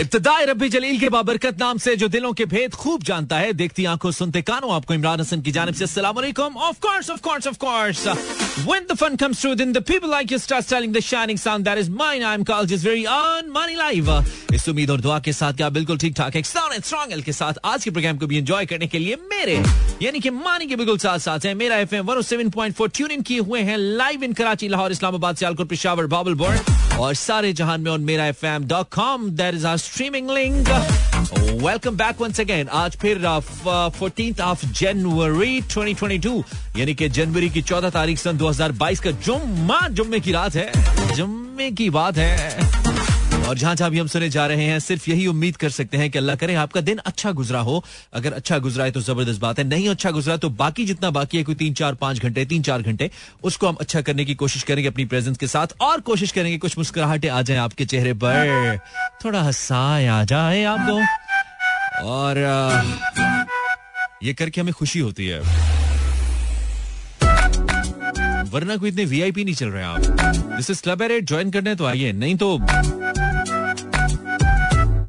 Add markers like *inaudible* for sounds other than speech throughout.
इब्तदाई रब्बी जलील के बाबरकत नाम से जो दिलों के भेद खूब जानता है, देखती आँखों सुनते कानों, आपको इमरान हसन की जानब से अस्सलाम वालेकुम। Of course of course of course when the fun comes through then the people like you start telling the shining sound. That is mine I'm called just very on money live. इस उम्मीद और दुआ के साथ क्या बिल्कुल ठीक ठाक एल के साथ आज के प्रोग्राम को भी एंजॉय करने के लिए मेरे, यानी कि मानी के बिल्कुल साथ साथ है। मेरा एफएम 107.4 ट्यून इन किए हुए हैं लाइव इन कराची, लाहौर, इस्लामाबाद, सियालकोट, पेशावर, बाबलपुर और सारे जहान में on Mera F M dot com that is our streaming link welcome back once again आज फिर फोर्टीन ऑफ़ जनवरी 2022 यानी कि जनवरी की चौदह तारीख सन 2022 का जुम्मा, जुम्मे की रात है। जुम्मे की बात है। और जहाँ जहाँ भी हम सुने जा रहे हैं, सिर्फ़ यही उम्मीद कर सकते हैं कि अल्लाह करे, आपका दिन अच्छा गुजरा हो। अगर अच्छा गुजरा है तो ज़बरदस्त बात है, नहीं अच्छा गुजरा तो बाकी जितना बाकी है, कोई तीन, चार, पाँच घंटे, तीन, चार घंटे, उसको हम अच्छा करने की कोशिश करेंगे अपनी प्रेजेंस के साथ और कोशिश करेंगे कुछ मुस्कुराहटें आ जाए आपके चेहरे पर। थोड़ा हंसाए आ जाए आपको। और ये करके हमें खुशी होती है। वरना कोई इतने वीआईपी नहीं चल रहे आप। दिस इज़ क्लब ज्वाइन करने तो आइए, नहीं तो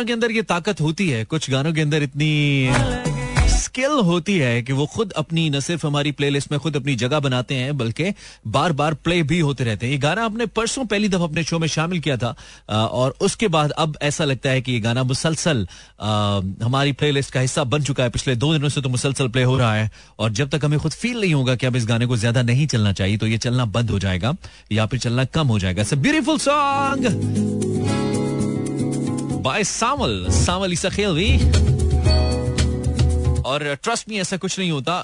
गानों के अंदर ये ताकत होती है, कुछ गानों के अंदर इतनी स्किल होती है कि वो खुद अपनी, न सिर्फ़ हमारी प्लेलिस्ट में खुद अपनी जगह बनाते हैं, बल्कि बार बार प्ले भी होते रहते हैं। ये गाना आपने परसों पहली दफ़ा अपने शो में शामिल किया था और उसके बाद अब ऐसा लगता है कि ये गाना मुसलसल हमारी प्लेलिस्ट का हिस्सा बन चुका है। पिछले दो दिनों से तो मुसलसल प्ले हो रहा है, और जब तक हमें खुद फील नहीं होगा कि अब इस गाने को ज़्यादा नहीं चलना चाहिए तो ये चलना बंद हो जाएगा, या फिर चलना कम हो जाएगा। ब्यूटीफुल सॉन्ग बाय सामल सामल ईसा और ट्रस्ट में ऐसा कुछ नहीं होता.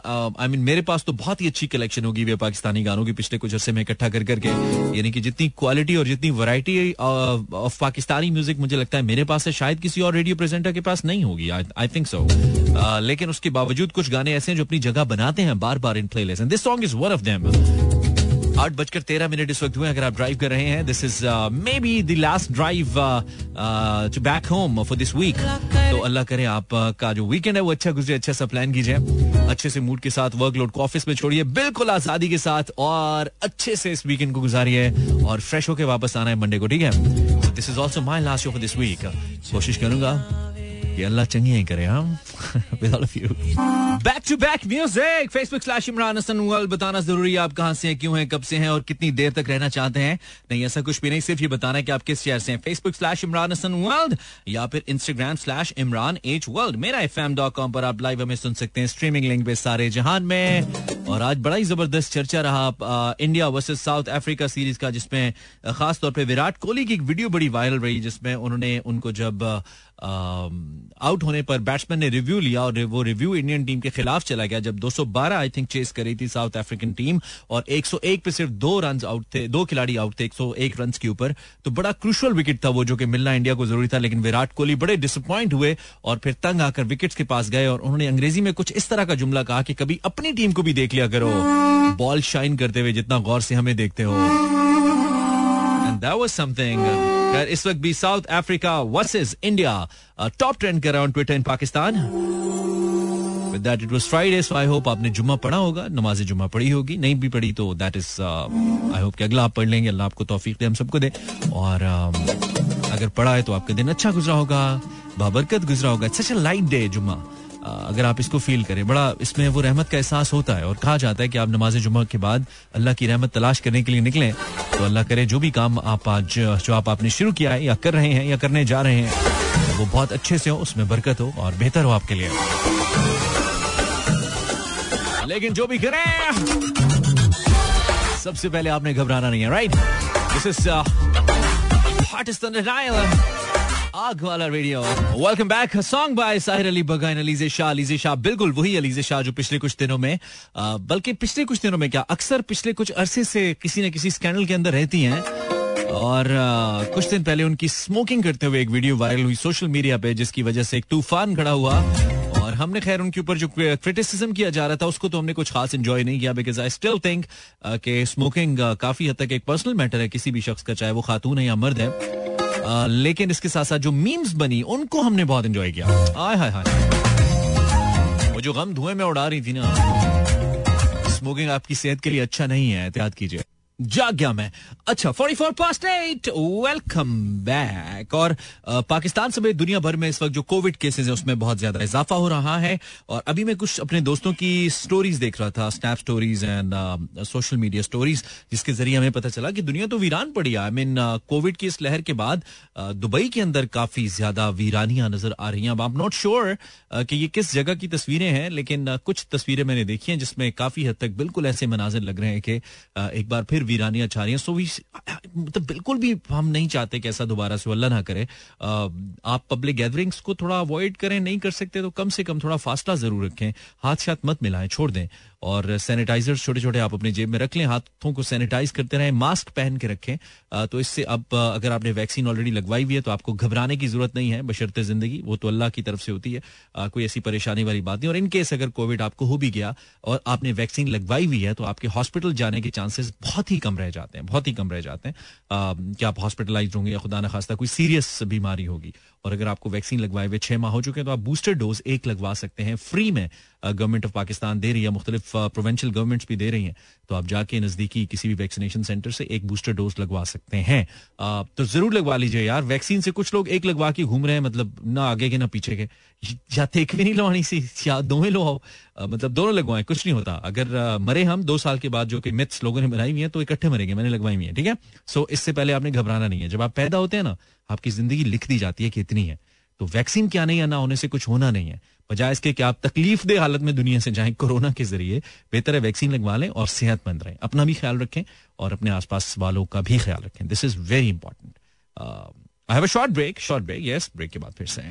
आई मीन मेरे पास तो बहुत ही अच्छी कलेक्शन होगी वे पाकिस्तानी गानों की पिछले कुछ अर्से में इकट्ठा कर करके. यानी कि जितनी क्वालिटी और जितनी वैरायटी ऑफ़ पाकिस्तानी म्यूज़िक मुझे लगता है मेरे पास है. शायद किसी और रेडियो प्रेजेंटर के पास नहीं होगी. आई थिंक सो लेकिन उसके बावजूद कुछ गाने ऐसे हैं जो अपनी जगह बनाते हैं बार बार इन play this song is one of them आठ बजकर तेरह मिनट इस वक्त हुए अगर आप ड्राइव कर रहे हैं this is maybe the last drive to back home for this week तो अल्लाह करे आप uh, जो वीकेंड है वो अच्छा गुजरे अच्छा सा प्लान कीजिए। अच्छे से मूड के साथ वर्कलोड को ऑफ़िस में छोड़िए बिल्कुल आज़ादी के साथ और अच्छे से इस वीकेंड को गुजारिए और फ्रेश होकर वापस आना है मंडे को ठीक है? This is also my last show for this week कोशिश करूँगा कि अल्लाह चंगी ही करे हम with all of you back to back music Facebook slash Imran Hassan world बताना ज़रूरी है आप कहाँ से हैं क्यों हैं, कब से हैं और कितनी देर तक रहना चाहते हैं। नहीं, ऐसा कुछ भी नहीं, सिर्फ़ ये बताना है कि आप किस शहर से हैं। Facebook slash Imran Hassan world या फिर Instagram slash Imran H world Mera F M dot com पर आप लाइव हमें सुन सकते हैं स्ट्रीमिंग लिंक पे सारे जहान में। और आज बड़ा ही ज़बरदस्त चर्चा रहा India versus South Africa series का, जिसमें खासतौर पर विराट कोहली की एक वीडियो बड़ी वायरल रही, जिसमें उन्होंने, उनको जब आउट होने पर बैट्समैन ने रिव्यू लिया और वो रिव्यू इंडियन टीम के खिलाफ चला गया जब 212 आई थिंक चेस कर थी साउथ अफ्रीकन टीम और 101 पे सिर्फ़ दो रन आउट थे, दो खिलाड़ी आउट थे 101 रन के ऊपर। तो बड़ा क्रूशल विकेट था वो जो कि मिलना इंडिया को ज़रूरी था, लेकिन विराट कोहली बड़े डिसअपॉइंट हुए और फिर तंग आकर विकेट्स के पास गए और उन्होंने अंग्रेज़ी में कुछ इस तरह का जुमला कहा कि कभी अपनी टीम को भी देख लिया करो। बॉल शाइन करते हुए जितना गौर से हमें देखते हो। that was something. खैर इस वक्त भी South Africa versus India top trend कर रहा हूं Twitter in Pakistan with that it was Friday so I hope आपने जुम्मा पढ़ा होगा नमाज जुम्मा पढ़ी होगी नहीं भी पढ़ी तो दैट इज आई होप कि अगला आप पढ़ लेंगे अल्लाह आपको तौफीक दे हम सबको दे और uh, अगर पढ़ा है तो आपका दिन अच्छा गुजरा होगा बाबरकत गुजरा होगा सच लाइट डे जुम्मा अगर आप इसको फील करें। बड़ा इसमें वो रहमत का एहसास होता है और कहा जाता है कि आप नमाज़ जुम्मा के बाद अल्लाह की रहमत तलाश करने के लिए निकलें तो अल्लाह करे जो भी काम आप आज, जो आप आपने शुरू किया है या कर रहे हैं या करने जा रहे हैं, वो बहुत अच्छे से हो, उसमें बरकत हो और बेहतर हो आपके लिए। लेकिन जो भी करें, सबसे पहले आपने घबराना नहीं है राइट दिस इज़ आग वाला radio welcome back song by Sahir Ali बगाइन Alizeh Shah Alizeh Shah बिल्कुल वही अलीजे शाह जो पिछले कुछ दिनों में बल्कि पिछले कुछ दिनों में क्या अक्सर पिछले कुछ अरसे से किसी न किसी स्कैंडल के अंदर रहती हैं और आ, कुछ दिन पहले उनकी स्मोकिंग करते हुए एक वीडियो वायरल हुई सोशल मीडिया पे जिसकी वजह से एक तूफ़ान खड़ा हुआ और हमने खैर उनके ऊपर जो क्रिटिसिज्म किया जा रहा था उसको तो हमने कुछ खास एंजॉय नहीं किया बिकॉज़ आई स्टिल थिंक कि स्मोकिंग काफ़ी हद तक एक पर्सनल मैटर है किसी भी शख्स का चाहे वो खातून है या मर्द है। लेकिन इसके साथ साथ जो मीम्स बनी, उनको हमने बहुत इंजॉय किया। आय हाय हाय। वो जो गम धुएँ में उड़ा रही थी ना स्मोकिंग आपकी सेहत के लिए अच्छा नहीं है एहतियात कीजिए। जाग गया मैं। अच्छा forty four eight welcome back और आ, पाकिस्तान समेत दुनिया भर में इस वक्त जो कोविड केसेस है उसमें बहुत ज़्यादा इजाफा हो रहा है। और अभी मैं कुछ अपने दोस्तों की स्टोरीज देख रहा था snap stories and social media stories जिसके ज़रिए हमें पता चला कि दुनिया तो वीरान पड़ी आई मीन कोविड की इस लहर के बाद दुबई के अंदर काफ़ी ज़्यादा वीरानियाँ नज़र आ रही हैं। अब आप नॉट श्योर कि ये किस जगह की तस्वीरें हैं लेकिन आ, कुछ तस्वीरें मैंने देखी हैं जिसमें काफ़ी हद तक बिल्कुल ऐसे मनाजिर लग रहे हैं कि एक बार फिर वीरानियाँ छा रही हैं। सो वी मतलब बिल्कुल भी हम नहीं चाहते कि ऐसा दोबारा से अल्लाह ना करे। आप पब्लिक गैदरिंग्स को थोड़ा अवॉइड करें, नहीं कर सकते तो कम से कम थोड़ा फासला ज़रूर रखें। हाथ शात मत मिलाएँ, छोड़ दें। और सैनिटाइजर छोटे छोटे आप अपने जेब में रख लें, हाथों को सैनिटाइज करते रहें मास्क पहन के रखें। तो इससे अब अगर आपने वैक्सीन ऑलरेडी लगवाई हुई है तो आपको घबराने की ज़रूरत नहीं है, बशर्ते ज़िंदगी, वो तो अल्लाह की तरफ़ से होती है। कोई ऐसी परेशानी वाली बात नहीं। और इनकेस अगर कोविड आपको हो भी गया और आपने वैक्सीन लगवाई हुई है तो आपके हॉस्पिटल जाने के चांसेस बहुत ही कम रह जाते हैं, बहुत ही कम रह जाते हैं। कि आप हॉस्पिटलाइज होंगे या खुदा न खास्ता कोई सीरियस बीमारी होगी। और अगर आपको वैक्सीन लगवाए हुए छह माह हो चुके हैं तो आप बूस्टर डोज एक लगवा सकते हैं। फ्री में गवर्नमेंट ऑफ़ पाकिस्तान दे रही है, मुख्तलिफ़ प्रोवेंशियल गवर्नमेंट्स भी दे रही हैं। तो आप जाके नजदीकी किसी भी वैक्सीनेशन सेंटर से एक बूस्टर डोज लगवा सकते हैं। तो ज़रूर लगवा लीजिए यार। वैक्सीन से कुछ लोग एक लगवा के घूम रहे हैं मतलब ना आगे के, ना पीछे के। या एक भी नहीं लगवानी सी, या दोनों लो आओ मतलब दोनों लगवाए, कुछ नहीं होता। अगर मरे हम दो साल के बाद, जो कि मिथ्स लोगों ने बनाई हुई है तो इकट्ठे मरेंगे। मैंने लगवाई हुई है, ठीक है? सो इससे पहले आपने घबराना नहीं है। जब आप पैदा होते हैं ना आपकी ज़िंदगी लिख दी जाती है कि इतनी है। तो वैक्सीन क्या नहीं ना होने से कुछ होना नहीं है। बजाय इसके कि आप तकलीफ़ दे हालत में दुनिया से जाएँ, कोरोना के ज़रिए बेहतर है वैक्सीन लगवा लें और सेहतमंद रहें। अपना भी ख्याल रखें और अपने आसपास वालों का भी ख्याल रखें। This is very important I have a short break short break yes break के बाद फिर से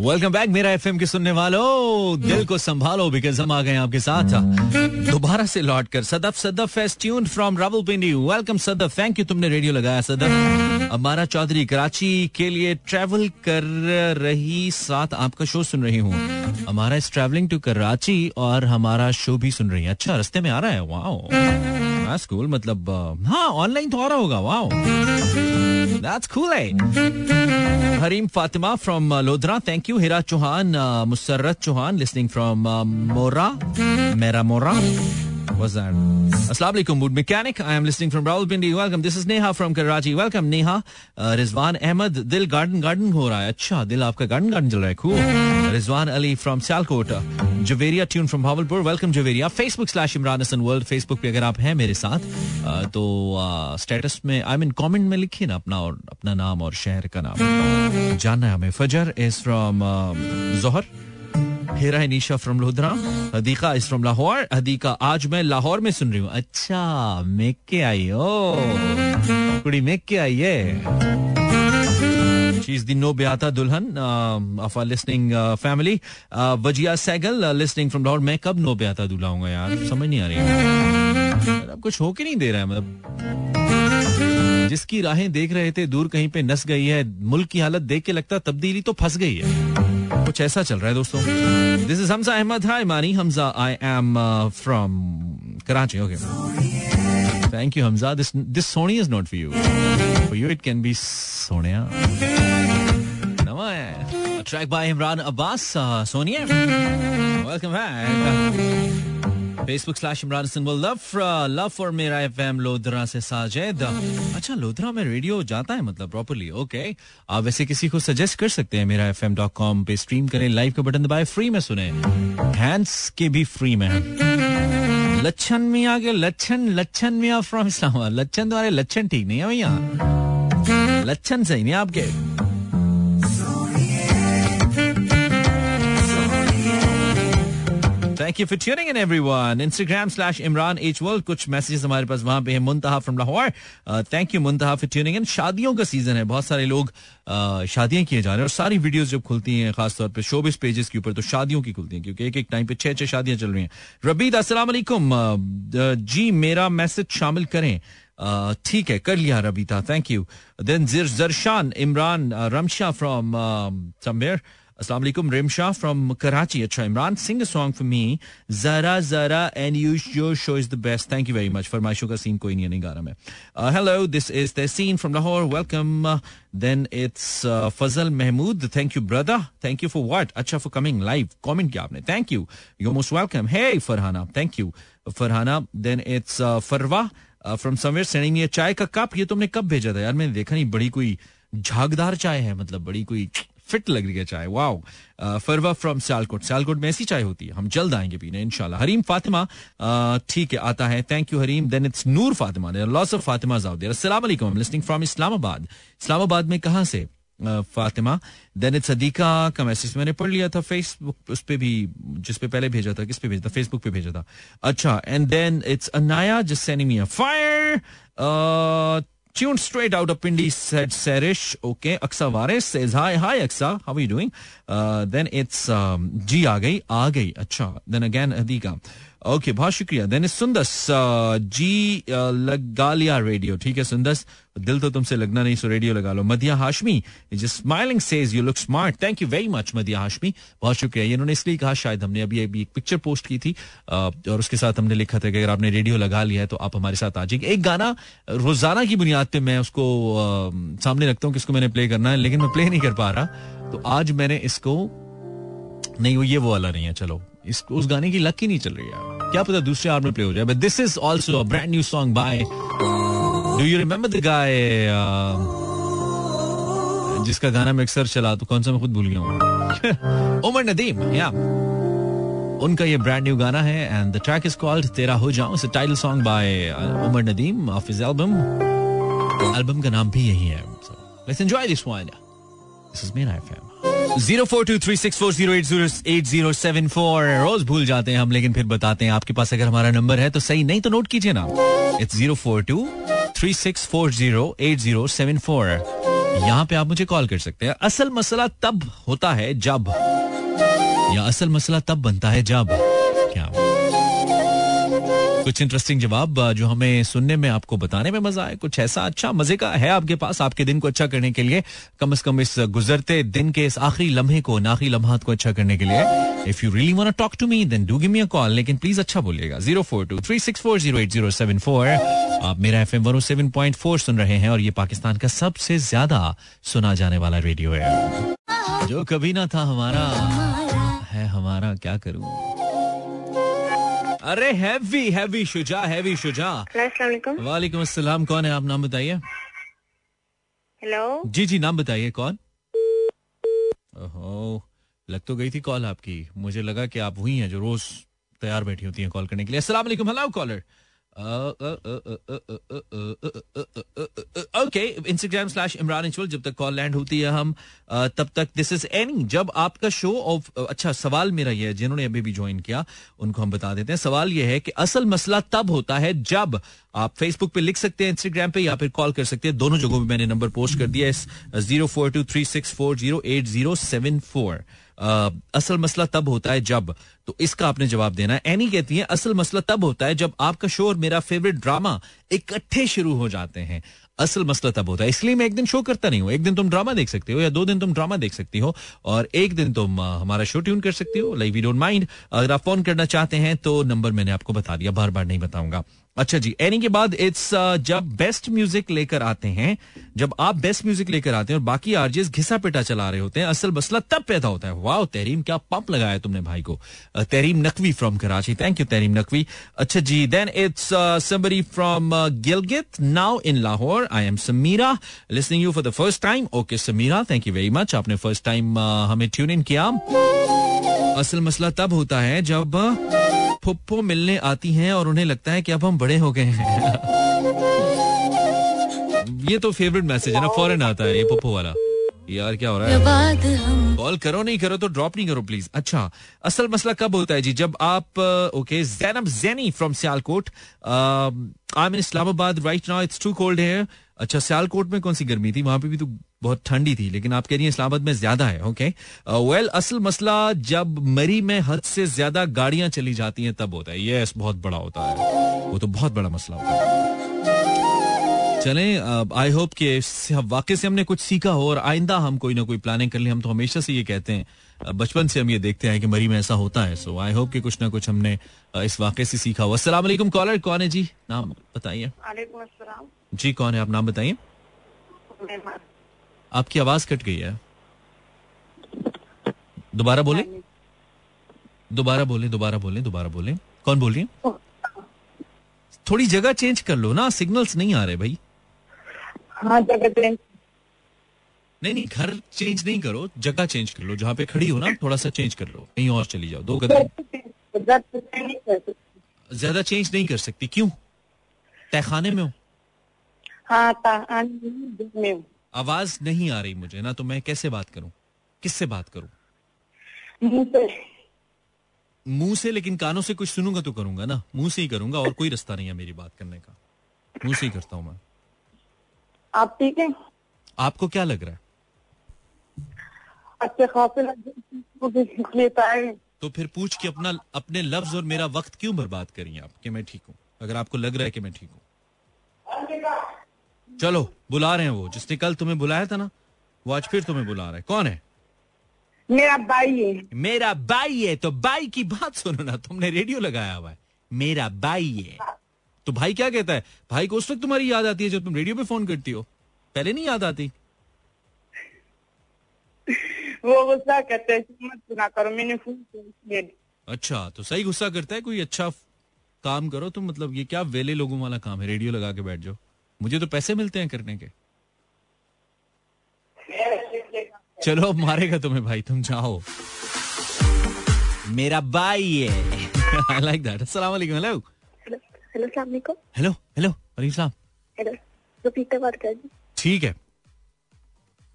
वेलकम बैक मेरा एफएम के सुनने वालों। दिल को संभालो बिकॉज़ हम आ गए आपके साथ। दोबारा से लौट कर Sadaf Sadaf is tune from Rawalpindi welcome Sadaf. Thank you तुमने रेडियो लगाया, सदफ। हमारा चौधरी, कराची के लिए ट्रेवल कर रही साथ आपका शो सुन रही हूँ। हमारा इस ट्रेवलिंग टू कराची और हमारा शो भी सुन रही है। अच्छा रस्ते में आ रहा है वाओ स्कूल मतलब हाँ ऑनलाइन तो आ रहा होगा wow That's cool, eh? Harim Fatima from uh, Lodra. Thank you. Hira Chauhan, uh, Musarrat Chauhan, listening from uh, What's that? Assalamu alaikum, Mood Mechanic. I am listening from Rawalpindi. Welcome. This is Neha from Karachi. Welcome, Neha. Uh, Rizwan Ahmed. Dil garden garden हो रहा है अच्छा दिल आपका garden garden चल रहा है cool. Rizwan Ali from Sialkot. Javeria tune from Bhavalpur. Welcome Javeria. Facebook slash Imran Hassan World. Facebook पे अगर आप हैं मेरे साथ uh, तो स्टेटस uh, में आई मीन कमेंट में लिखिए ना अपना और अपना नाम और शहर का नाम जानना है हमें फजर इज़ फ्रॉम जोहर हेरा है Nisha from Lodhran Hadika is from Lahore Hadika आज मैं लाहौर में सुन रही हूँ। अच्छा मेक के आई ओ कुड़ी मेक के आई है। She's the no beata dulhan uh, of our listening uh, family. Uh, Vajia uh, listening from Lahore. मैं कब no beata दूल्हा हूँ यार? समझ नहीं आ रही। अब कुछ हो के नहीं दे रहा है मतलब। जिसकी राहें देख रहे थे दूर कहीं पे नस गई है मुल्क की हालत देख के लगता तब्दीली तो फंस गई है। कुछ ऐसा चल रहा है दोस्तों। This is Hamza Ahmed hi Mani Hamza I am from Karachi okay thank you Hamza this this Soni is not for you for you it can be Sonia track by Imran Abbas Sonia welcome back Facebook slash Imran symbol love love for Mera FM Lodhran से साजिद अच्छा लोधरा में radio जाता है मतलब properly okay आप वैसे किसी को सजेस्ट कर सकते हैं मेरा कॉम पे स्ट्रीम करें लाइव का बटन दबाए फ्री में सुने। हैंड्स के भी फ्री में लच्छन मियाँ के लच्छन लच्छन मियाँ फ्रॉम इस्लामाबाद लच्छन तुम्हारे लच्छन ठीक नहीं है भैया। लच्छन सही नहीं आपके। Thank you for tuning in everyone Instagram slash Imran H world कुछ मैसेजेस हमारे पास वहाँ पे है। Muntaha from Lahore thank you Muntaha for tuning in शादियों का सीज़न है। बहुत सारे लोग uh, शादियाँ किए जा रहे हैं और सारी वीडियोस जब खुलती हैं खासतौर पे शोबिस पेजेस के ऊपर तो शादियों की खुलती हैं क्योंकि एक एक टाइम पे छह छह शादियाँ चल रही हैं। रबीद अस्सलाम वालेकुम। जी मेरा मैसेज शामिल करें। ठीक है कर लिया Rabita. Thank you then Zarshan Imran Ramsha from somewhere अस्सलाम वालेकुम रिमशा फ्रॉम कराची अच्छा Imran sing a song for me जरा जरा and you your show is the best thank you very much फरमाइशों का सीन कोई नहीं नहीं गा रहा मैं hello this is the scene from Lahore welcome then it's Fazal Mahmood thank you brother thank you for what अच्छा for coming live comment किया आपने thank you you most welcome hey Farhana thank you Farhana then it's Farwa from somewhere sending me चाय का cup ये तुमने कब भेजा था यार मैंने देखा नहीं बड़ी कोई झागदार चाय है मतलब बड़ी कोई फिट लग रही है चाय। वाओ। फरवा फ्रॉम सियालकोट। सियालकोट में ऐसी चाय होती है। हम जल्द आएँगे पीने इनशाला हरीम फातिमा ठीक है, आता है। Thank you Harim. Then it's Noor Fatima. Loss of Fatima जाउद अस्सलाम वालेकुम लिसनिंग फ्रॉम इस्लामाबाद इस्लामाबाद में कहाँ से फातिमा? देन इट्स सदीका का मैसेज मैंने पढ़ लिया था। फेसबुक उस पे भी, जिस पे पहले भेजा था। किस पे भेजा था? फेसबुक पे भेजा था। अच्छा and then it's Anaya just sending fire tuned straight out of Pindi said Serish. Okay, Aksa says hi. Hi Aksa, how are you doing? Uh, then it's um, gayi, aa gayi. Acha. Then again Adika. Okay बहुत शुक्रिया। Then Sundas जी लगा लिया radio ठीक है सुंदस दिल तो तुमसे लगना नहीं सो रेडियो लगा लो। Madiha Hashmi smiling says you look smart thank you very much Madiha Hashmi. बहुत शुक्रिया। इन्होंने इसलिए कहा, शायद हमने अभी अभी एक पिक्चर पोस्ट की थी और उसके साथ हमने लिखा था कि अगर आपने रेडियो लगा लिया है तो आप हमारे साथ आ जाइए एक गाना, रोज़ाना की बुनियाद पे मैं उसको सामने रखता हूँ कि किसको मैंने प्ले करना है, लेकिन मैं प्ले नहीं कर पा रहा। तो आज मैंने इसको, नहीं, वो, ये वो वाला नहीं है, चलो। इस, उस गाने की लक ही नहीं चल रही है। क्या पता दूसरे आर में प्ले हो जाए but this is also brand new song by do you remember the guy जिसका गाना में अक्सर चला तो कौन सा मैं खुद भूल गया हूँ? *laughs* उमर नदीम या उनका ये ब्रांड न्यू गाना है and the track is called Tera Ho Jaun it's title song by Umar Nadeem off his album album का नाम भी यही है let's enjoy this one this is Mera FM zero four two three six four zero eight zero eight zero seven four. रोज भूल जाते हैं हम, लेकिन फिर बताते हैं, आपके पास अगर हमारा नंबर है तो सही नहीं तो नोट कीजिए ना। It's zero four two three six four zero eight zero seven four. यहाँ पे आप मुझे कॉल कर सकते हैं। असल मसला तब होता है जब, या असल मसला तब बनता है जब। कुछ इंटरेस्टिंग जवाब जो हमें सुनने में आपको बताने में मज़ा आए। कुछ ऐसा अच्छा मज़े का है आपके पास, आपके दिन को अच्छा करने के लिए। कम अज कम इस गुजरते दिन के इस आखिरी लम्हे को, नाखी लम्हात को अच्छा करने के लिए। If you really want talk to me then do give me a call लेकिन प्लीज़ अच्छा बोलिएगा। Zero four two three six four zero eight zero seven four आप Mera F M one seven point four सुन रहे हैं और ये पाकिस्तान का सबसे ज़्यादा सुना जाने वाला रेडियो है। जो कभी ना था हमारा, है हमारा, क्या करूँ? अरे heavy heavy Shuja heavy Shuja. वालेकुम अस्सलाम कौन है आप? नाम बताइए। हेलो। जी जी नाम बताइए कौन? ओहो लग तो गई थी कॉल आपकी। मुझे लगा कि आप वही हैं जो रोज तैयार बैठी होती हैं कॉल करने के लिए। अस्सलाम वालेकुम hello caller okay Instagram slash Imran इंचवल जब तक कॉल लैंड होती है हम तब तक दिस इज़ एनी जब आपका शो ऑफ़ अच्छा सवाल मेरा यह है, जिन्होंने अभी भी ज्वाइन किया, उनको हम बता देते हैं। सवाल यह है कि असल मसला तब होता है जब आप फेसबुक पे लिख सकते हैं इंस्टाग्राम पे, या फिर कॉल कर सकते हैं। दोनों जगहों पे मैंने नंबर पोस्ट कर दिया zero four two three six four zero eight zero seven four असल मसला तब होता है जब तो इसका आपने जवाब देना है। एनी कहती है, असल मसला तब होता है जब आपका शो और मेरा फेवरेट ड्रामा इकट्ठे शुरू हो जाते हैं। असल मसला तब होता है। इसलिए मैं एक दिन शो करता नहीं हूँ। एक दिन तुम ड्रामा देख सकते हो या दो दिन तुम ड्रामा देख सकती हो और एक दिन तुम हमारा शो ट्यून कर सकती हो। लाइक वी डोंट माइंड अगर आप फ़ोन करना चाहते हैं तो नंबर मैंने आपको बता दिया। बार बार नहीं बताऊँगा। अच्छा जी एनी के बाद इट्स uh, जब बेस्ट म्यूज़िक लेकर आते हैं जब आप बेस्ट म्यूज़िक लेकर आते हैं और बाकी आरजेस घिसा पिटा चला रहे होते हैं असल मसला तब पैदा होता है। वाह तहरीम क्या पंप लगाया तुमने भाई को। Tehreem Naqvi from Karachi thank you Tehreem Naqvi. अच्छा जी then it's somebody from Gilgit now in Lahore I am Sameera listening you for the first time okay Sameera thank you very much आपने first time uh, हमें tune in किया। असल मसला तब होता है जब फुप्पो मिलने आती हैं और उन्हें लगता है कि अब हम बड़े हो गए हैं। ये तो फेवरेट मैसेज है ना फॉरन आता है ये पुप्पो वाला। यार, क्या हो रहा है? कॉल करो, नहीं करो तो ड्रॉप नहीं करो प्लीज़ अच्छा असल मसला कब होता है जी? जब आप okay Zainab Zaini from Sialkot I mean Islamabad right now it's too cold है अच्छा सियालकोट में कौन सी गर्मी थी? वहाँ पे भी तो बहुत ठंडी थी, लेकिन आप कह रही हैं इस्लामाबाद में ज़्यादा है ओके वेल असल मसला, जब मरी में हद से ज़्यादा गाड़ियाँ चली जाती हैं, तब होता है। यस, बहुत बड़ा होता है। वो तो बहुत बड़ा मसला होता है। चलें आई होप कि वाकई से हमने कुछ सीखा हो और आइंदा हम कोई ना कोई प्लानिंग कर ले। हम तो हमेशा से ये कहते हैं बचपन से हम ये देखते हैं कि मरी में ऐसा होता है। सो आई होप कि कुछ ना कुछ हमने इस वाकई से सीखा हो। वालेकुम कॉलर कौन है जी? नाम बताइए। जी कौन है? आप नाम बताइए। आपकी आवाज़ कट गई है। दोबारा बोले? दोबारा बोले दोबारा बोले दोबारा बोले। कौन बोल रही है थोड़ी जगह चेंज कर लो ना सिग्नल्स नहीं आ रहे भाई। हाँ जगह चेंज नहीं नहीं घर चेंज नहीं करो जगह चेंज कर लो। जहाँ पे खड़ी हो ना थोड़ा सा चेंज कर लो। कहीं और चली जाओ दो कदम। ज़्यादा चेंज नहीं कर सकती क्यों? तहखाने में हो। हाँ आवाज़ नहीं आ रही मुझे ना तो मैं कैसे बात करूँ? किससे बात करूँ? मुँह से। लेकिन कानों से कुछ सुनूँगा तो करूँगा ना? मुँह से ही करूँगा और कोई रास्ता नहीं है मेरी बात करने का। मुँह से ही करता हूँ मैं। आप ठीक है? आपको क्या लग रहा है? अच्छे खासे तो फिर पूछ के अपना अपने लफ्ज और मेरा वक्त क्यों बर्बाद करिए आप कि मैं ठीक हूँ? अगर आपको लग रहा है कि मैं ठीक हूँ। चलो बुला रहे हैं वो। जिसने कल तुम्हें बुलाया था ना वो आज फिर तुम्हें बुला रहा है। कौन है? मेरा भाई है। मेरा भाई है? तो भाई की बात सुनो ना तुमने रेडियो लगाया हुआ है। मेरा भाई है। तो भाई क्या कहता है? भाई को उस वक्त तुम्हारी याद आती है जब तुम रेडियो पे फ़ोन करती हो। पहले नहीं याद आती? वो गुस्सा करते हैं मत सुना करो मैंने फ़ोन अच्छा तो सही गुस्सा करता है? कोई अच्छा काम करो तुम मतलब ये क्या वेले लोगों वाला काम है? रेडियो लगा के बैठ जाओ। मुझे तो पैसे मिलते हैं करने के। चलो अब मारेगा तुम्हें भाई तुम जाओ। मेरा भाई है। आई लाइक दैट अस्सलाम वालेकुम हेलो हेलो सलाम हेलो हेलो वालेकुम हेलो बात कर ठीक है।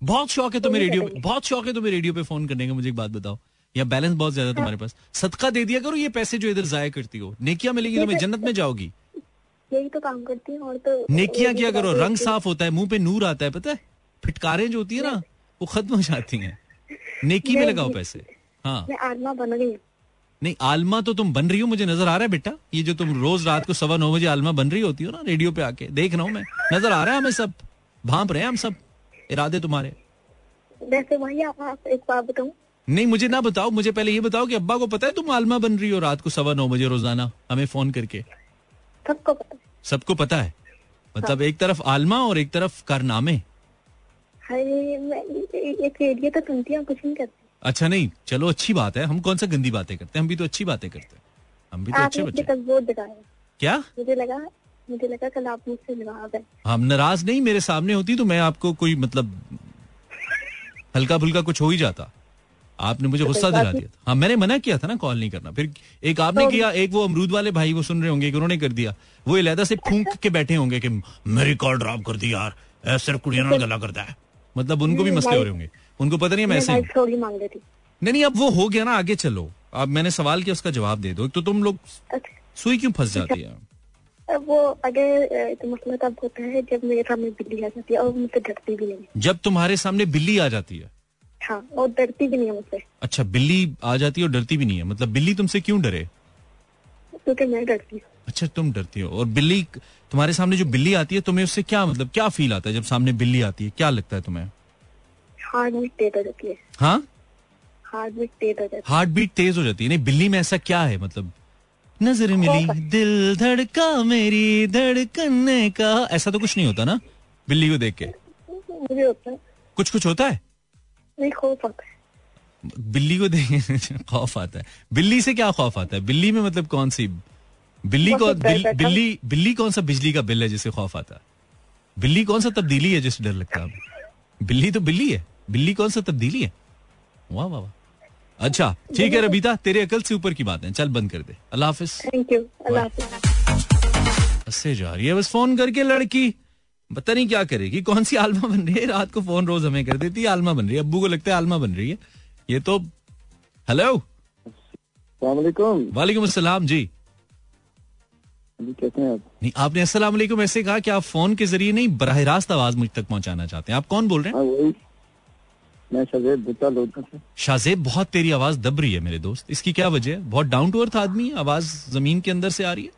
बहुत शौक है तुम्हें रेडियो पे बहुत शौक है तुम्हें रेडियो पे फ़ोन करने का मुझे एक बात बताओ। या बैलेंस बहुत ज़्यादा तुम्हारे पास। सदका दे दिया करो ये पैसे जो इधर जाया करती हो। नेकिया मिलेगी तुम्हें जन्नत में जाओगी यही तो काम करती है और तो नेकिया क्या करो? रंग साफ़ होता है मुँह पे नूर आता है पता है? फिटकारें जो होती है ना वो खत्म हो जाती हैं। नेकी में लगाओ पैसे। हाँ। मैं आलमा बन गई हूँ। नहीं आलमा तो तुम बन रही हो मुझे नज़र आ रहा है बेटा। ये जो तुम रोज रात को सवा नौ बजे आलमा बन रही होती हो ना रेडियो पे आके देख रहा हूँ मैं। नज़र आ रहा है हमें सब। भाप रहे हैं हम सब। इरादे तुम्हारे। वैसे आप आप एक बात बताऊँ। नहीं मुझे ना बताओ मुझे पहले ये बताओ कि अब्बा को पता है तुम आलमा बन रही हो रात को सवा नौ बजे रोज़ाना हमें फ़ोन करके? सबको पता है। सबको पता है? मतलब एक तरफ़ आलमा और एक तरफ़ कारनामे। रेडियो तो सुनती हूँ कुछ नहीं करती। अच्छा नहीं चलो अच्छी बात है। हम कौन सा गंदी बातें करते हैं? हम भी तो अच्छी बातें करते हैं। हम भी तो अच्छे बच्चे क्या? मुझे लगा मुझे लगा कल आप मुझसे नाराज़ है। हम नाराज़ नहीं मेरे सामने होती तो मैं आपको कोई मतलब हल्का फुल्का कुछ हो ही जाता। आपने मुझे गुस्सा दिला दिया हाँ मैंने मना किया था ना कॉल नहीं करना। फिर एक आपने किया एक वो अमरूद वाले भाई वो सुन रहे होंगे कि उन्होंने कर दिया। वो अलहदा से फूंक के बैठे होंगे कि मेरी कॉल ड्रॉप कर दी यार। ऐसे कुड़िया ना गला करता है। मतलब उनको भी मसले हो रहे होंगे। उनको पता नहीं मैं ऐसे हैं। नहीं नहीं अब वो हो गया ना आगे चलो। अब मैंने सवाल किया उसका जवाब दे दो। तो तुम लोग अच्छा। सुई क्यों फंस जाती है? वो अगर तो मसला तब होता है जब मेरे सामने बिल्ली आ जाती है और मुझसे डरती भी नहीं। जब तुम्हारे सामने बिल्ली आ जाती है हाँ और डरती भी नहीं है मुझसे। अच्छा बिल्ली आ जाती है और डरती भी नहीं है? मतलब बिल्ली तुमसे क्यों डरे? क्योंकि मैं डरती हूँ। अच्छा तुम डरती हो। और बिल्ली तुम्हारे सामने जो बिल्ली आती है तुम्हें उससे क्या मतलब क्या फील आता है जब सामने बिल्ली आती है? क्या लगता है तुम्हें? हार्ट बीट तेज हो जाती है। हाँ? हार्ट बीट तेज हो जाती हार्ट बीट तेज हो जाती है। नहीं बिल्ली में ऐसा क्या है मतलब? नज़र मिली दिल धड़का मेरी धड़कने का ऐसा तो कुछ नहीं होता ना बिल्ली को देख के? मुझे होता है। कुछ कुछ होता है? नहीं खौफ आता है। बिल्ली को देख खौफ आता है। बिल्ली से क्या खौफ आता है? बिल्ली में मतलब कौन सी? बिल्ली को बहुत डर बिल, बिल्ली बिल्ली कौन सा बिजली का बिल है जिससे खौफ आता है? बिल्ली कौन सा तब्दीली है जिससे डर लगता है? बिल्ली तो बिल्ली है। बिल्ली कौन सा तब्दीली है? वाह वाह वाह। अच्छा ठीक है रबीता तेरे अकल से ऊपर की बात है। चल बंद कर दे। अल्लाह हाफिज। थैंक यू अल्लाह हाफिज। जा रही है बस फ़ोन करके लड़की। पता नहीं क्या करेगी? कौन सी आलमा बन रही है? रात को फ़ोन रोज हमें कर देती है। आलमा बन रही है। अब्बू को लगता है आलमा बन रही है। ये तो हेलो वालेकुम। अस्सलाम जी। कैसे हैं आप? नहीं आपने अस्सलाम वालेकुम ऐसे कहा कि आप फ़ोन के ज़रिए नहीं बराह रास्त आवाज़ मुझ तक पहुंचाना चाहते हैं। आप कौन बोल रहे हैं? हाँ मैं शजेब बहुत तेरी आवाज़ दब रही है मेरे दोस्त। इसकी क्या वजह है? बहुत डाउन टू अर्थ आदमी आवाज़ ज़मीन के अंदर से आ रही है?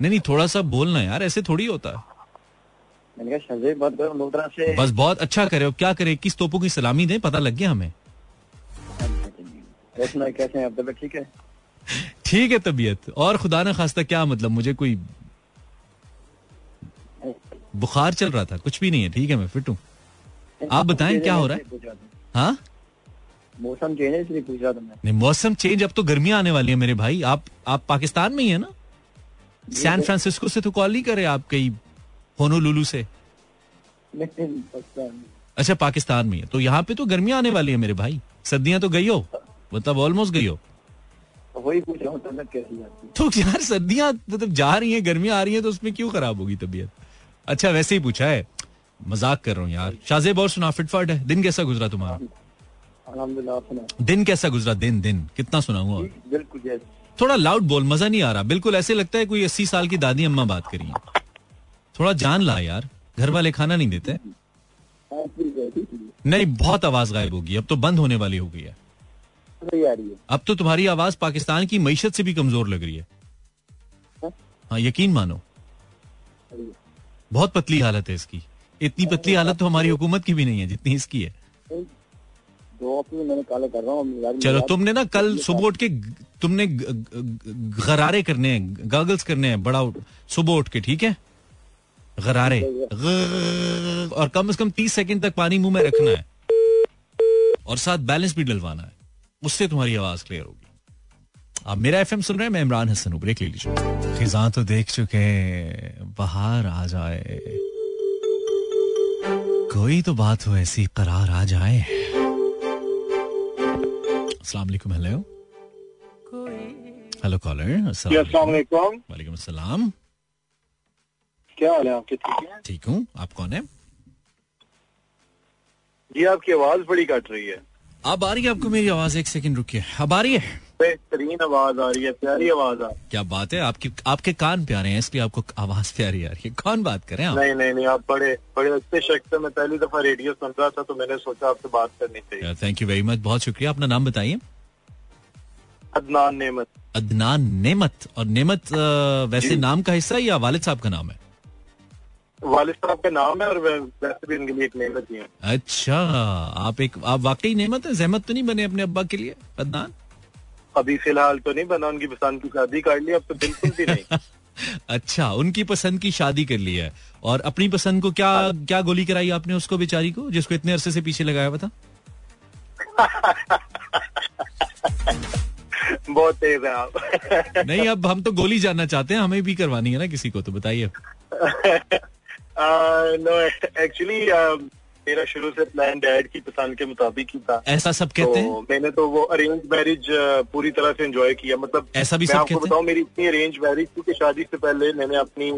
नहीं नहीं थोड़ा सा बोलना यार ऐसे थोड़ी होता। है मैंने कहा शजेब बात करो लोधरा से बस बहुत अच्छा करे अब क्या करे किस तोपों की सलामी दे पता लग गया हमें। कैसे हैं हैं ठीक है? ठीक है तबीयत। और खुदा न खास्ता क्या मतलब मुझे कोई बुखार चल रहा था कुछ भी नहीं है ठीक है मैं फिट हूँ। आप बताएँ क्या हो रहा है। हाँ? मौसम चेंज है इसलिए पूछ रहा था मैं। नहीं मौसम चेंज अब तो गर्मियाँ आने वाली है मेरे भाई। आप आप पाकिस्तान में ही है ना? सैन फ्रांसिस्को से तो कॉल नहीं करे आप कहीं होनोलुलु से? नहीं पाकिस्तान अच्छा पाकिस्तान में है तो यहाँ पे तो गर्मियाँ आने वाली है मेरे भाई। सर्दियाँ तो गई हो मतलब ऑलमोस्ट गई हो। वही पूछ रहा हूँ कैसी है? तो यार सर्दियाँ मतलब जा रही हैं गर्मियाँ आ रही हैं तो उसमें क्यों खराब होगी तबीयत? अच्छा वैसे ही पूछा है। मज़ाक कर रहा हूँ यार। शाहजेब और सुना फिटफाट है। दिन कैसा गुजरा तुम्हारा? दिन कैसा गुजरा? दिन दिन। कितना सुना हुआ बिल्कुल थोड़ा लाउड बोल, मज़ा नहीं आ रहा। बिल्कुल ऐसे लगता है कोई अस्सी साल की दादी अम्मा बात करी है। थोड़ा जान ला यार, घर वाले खाना नहीं देते। नहीं, बहुत आवाज़ गायब होगी। अब तो बंद होने वाली हो गई है। अब तो तुम्हारी आवाज़ पाकिस्तान की मीशत से भी कमज़ोर लग रही है। हाँ यकीन मानो। बहुत पतली हालत है इसकी। इतनी पतली हालत तो हमारी हुकूमत की भी नहीं है, जितनी इसकी है। दो ऑफ़िस मैंने काले कर रहा हूँ चलो तुमने ना कल सुबह उठ के तुमने गरारे करने हैं गागल्स करने हैं बड़ा सुबह उठ के ठीक है? गरारे और कम से कम तीस सेकंड तक पानी मुँह में रखना है। और साथ बैलेंस भी डलवाना है। उससे तुम्हारी आवाज़ क्लियर होगी। आप मेरा एफएम सुन रहे हैं मैं इमरान हसन हूँ। ब्रेक ले लीजिए। खिजा तो देख चुके बाहर आ जाए। कोई तो बात हो ऐसी करार आ जाए। अस्सलाम वालेकुम हेलो हेलो कॉलर अस्सलाम वालेकुम वालेकुम अस्सलाम क्या हाल है आपके? ठीक है? ठीक हूँ। आप कौन है? जी आपकी आवाज़ बड़ी कट रही है। अब आ रही है आपको मेरी आवाज़? एक सेकंड रुकिए। अब आ रही है? बेहतरीन आवाज़ आ रही है प्यारी आवाज़ आ रही क्या बात है? आपकी आपके कान प्यारे हैं इसलिए आपको आवाज़ प्यारी आ रही है। कौन बात करें है आप? नहीं नहीं नहीं आप बड़े बड़े अच्छे शख्स है। मैं पहली दफ़ा रेडियो सुन रहा था तो मैंने सोचा आपसे बात करनी चाहिए। थैंक यू वेरी मच बहुत शुक्रिया। अपना नाम बताइए। अदनान नेमत। अदनान नेमत। और नेमत वैसे नाम का हिस्सा या वालिद साहब का नाम है? वालिद साहब का नाम है और वैसे भी उनके लिए एक नेमत ही है। अच्छा आप एक आप वाकई नेमत है? जहमत तो नहीं बने अपने अब्बा के लिए अदनान? अभी फ़िलहाल तो नहीं बना उनकी पसंद की शादी कर ली अब तो बिल्कुल भी नहीं। *laughs* अच्छा उनकी पसंद की शादी कर ली है। और अपनी पसंद को क्या क्या गोली कराई आपने उसको बेचारी को जिसको इतने अरसे से पीछे लगाया हुआ था? *laughs* बहुत तेज है आप। *laughs* नहीं अब हम तो गोली जानना चाहते हैं हमें भी करवानी है ना किसी को तो बताइए। नो एक्चुअली मेरा शुरू से प्लान डैड की पसंद के मुताबिक ही था। ऐसा सब कहते हैं? तो मैंने तो वो अरेंज मैरिज पूरी तरह से एंजॉय किया। मतलब ऐसा भी मैं आपको हैं? बताऊँ मेरी इतनी अरेंज मैरिज थी कि शादी से पहले मैंने अपनी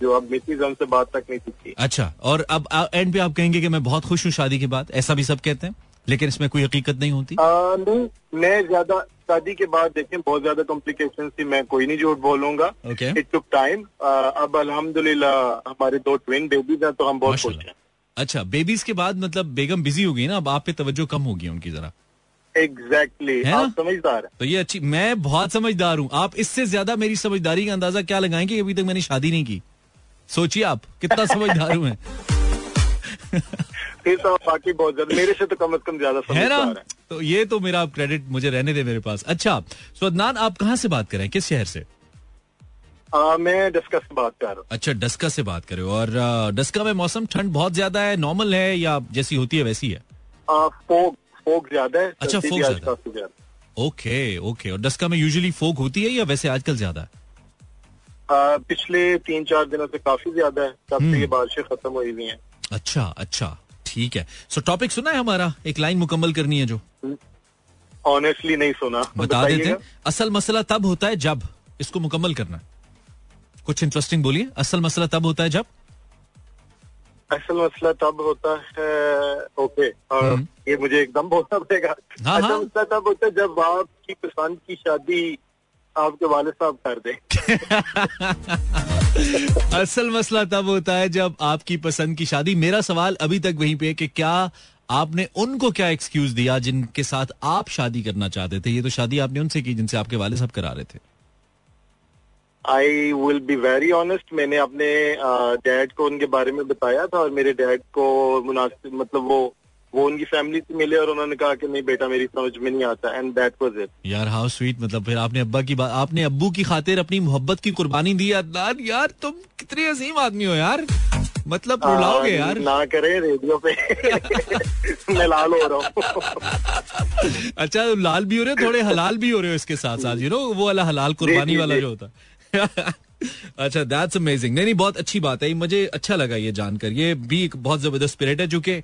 जो अब मिसेज है उनसे बात तक नहीं सीखी अच्छा और अब एंड पे आप कहेंगे कि मैं बहुत खुश हूँ शादी के बाद ऐसा भी सब कहते हैं? लेकिन इसमें कोई हकीकत नहीं होती? नहीं मैं ज़्यादा शादी के बाद देखें बहुत ज़्यादा कॉम्प्लिकेशन थी मैं कोई नहीं झूठ बोलूँगा। इट टुक टाइम अब अल्हम्दुलिल्लाह हमारे दो ट्विन बेबीज हैं तो हम बहुत खुश हैं। अच्छा बेबीज के बाद मतलब बेगम बिज़ी हो गई ना अब आप पे तवज्जो कम होगी उनकी जरा। एग्जैक्टली? आप समझदार हैं। तो ये अच्छी मैं बहुत समझदार हूँ। आप इससे ज़्यादा मेरी समझदारी का अंदाज़ा क्या लगाएँगे अभी तक मैंने शादी नहीं की? सोचिए आप कितना *laughs* समझदार हूँ मैं। फिर तो बाकी बहुत ज़्यादा मेरे से तो कम से कम ज़्यादा है ना? तो ये तो मेरा क्रेडिट मुझे रहने दे मेरे पास। अच्छा सो अदनान आप कहाँ से बात करें? किस शहर से? आ, मैं डिस्कस से बात कर रहा हूँ। अच्छा डस्का से बात करें और डस्का में मौसम ठंड बहुत ज़्यादा है नॉर्मल है या जैसी होती है वैसी है? हूँ फोक फोक ज़्यादा है अच्छा। Okay okay. और डस्का में यूजुअली फोग होती है या वैसे आजकल ज़्यादा है? आ, पिछले तीन चार दिनों से काफ़ी ज़्यादा है। तब हम्म। से ये बारिशें खत्म हुई हुई हैं। अच्छा अच्छा। ठीक है। सो टॉपिक सुना है हमारा? एक लाइन मुकम्मल करनी है जो। ऑनेस्टली नहीं सुना। बता देते असल मसला तब होता है जब इसको मुकम्मल करना है। कुछ इंटरेस्टिंग बोलिए। असल मसला तब होता है जब? असल मसला तब होता है ओके और हम्म। ये मुझे एकदम बोलना पड़ेगा। हाँ, असल हाँ। मसला तब होता है जब आपकी पसंद की शादी आपके वाले साहब कर दे। *laughs* असल मसला तब होता है जब आपकी पसंद की शादी। मेरा सवाल अभी तक वहीं पे है कि क्या आपने उनको क्या एक्सक्यूज दिया जिनके साथ आप शादी करना चाहते थे? ये तो शादी आपने उनसे की जिनसे आपके वाले साहब करा रहे थे। I will be very honest मैंने अपने डैड को उनके बारे में बताया था और मेरे डैड को मुनासिब मतलब वो वो उनकी फैमिली से मिले और उन्होंने कहा कि नहीं बेटा मेरी समझ में नहीं आता एंड दैट वाज इट यार हाउ स्वीट मतलब फिर आपने अब्बा की बात आपने अब्बू की खातिर अपनी मोहब्बत की कुर्बानी दी अदनान यार तुम कितने अजीम आदमी हो यार। मतलब रुलाओगे यार। ना करे रेडियो पे। *laughs* मैं लाल हो रहा हूँ। अच्छा लाल भी हो रहे हो थोड़े हलाल भी हो रहे हो इसके साथ साथ यू नो वो वाला हलाल कुर्बानी वाला जो होता है। *laughs* अच्छा दैट्स अमेजिंग नहीं नहीं, बहुत अच्छी बात है। मुझे अच्छा लगा ये जानकर। ये भी एक बहुत ज़बरदस्त स्पिरिट है, जो कि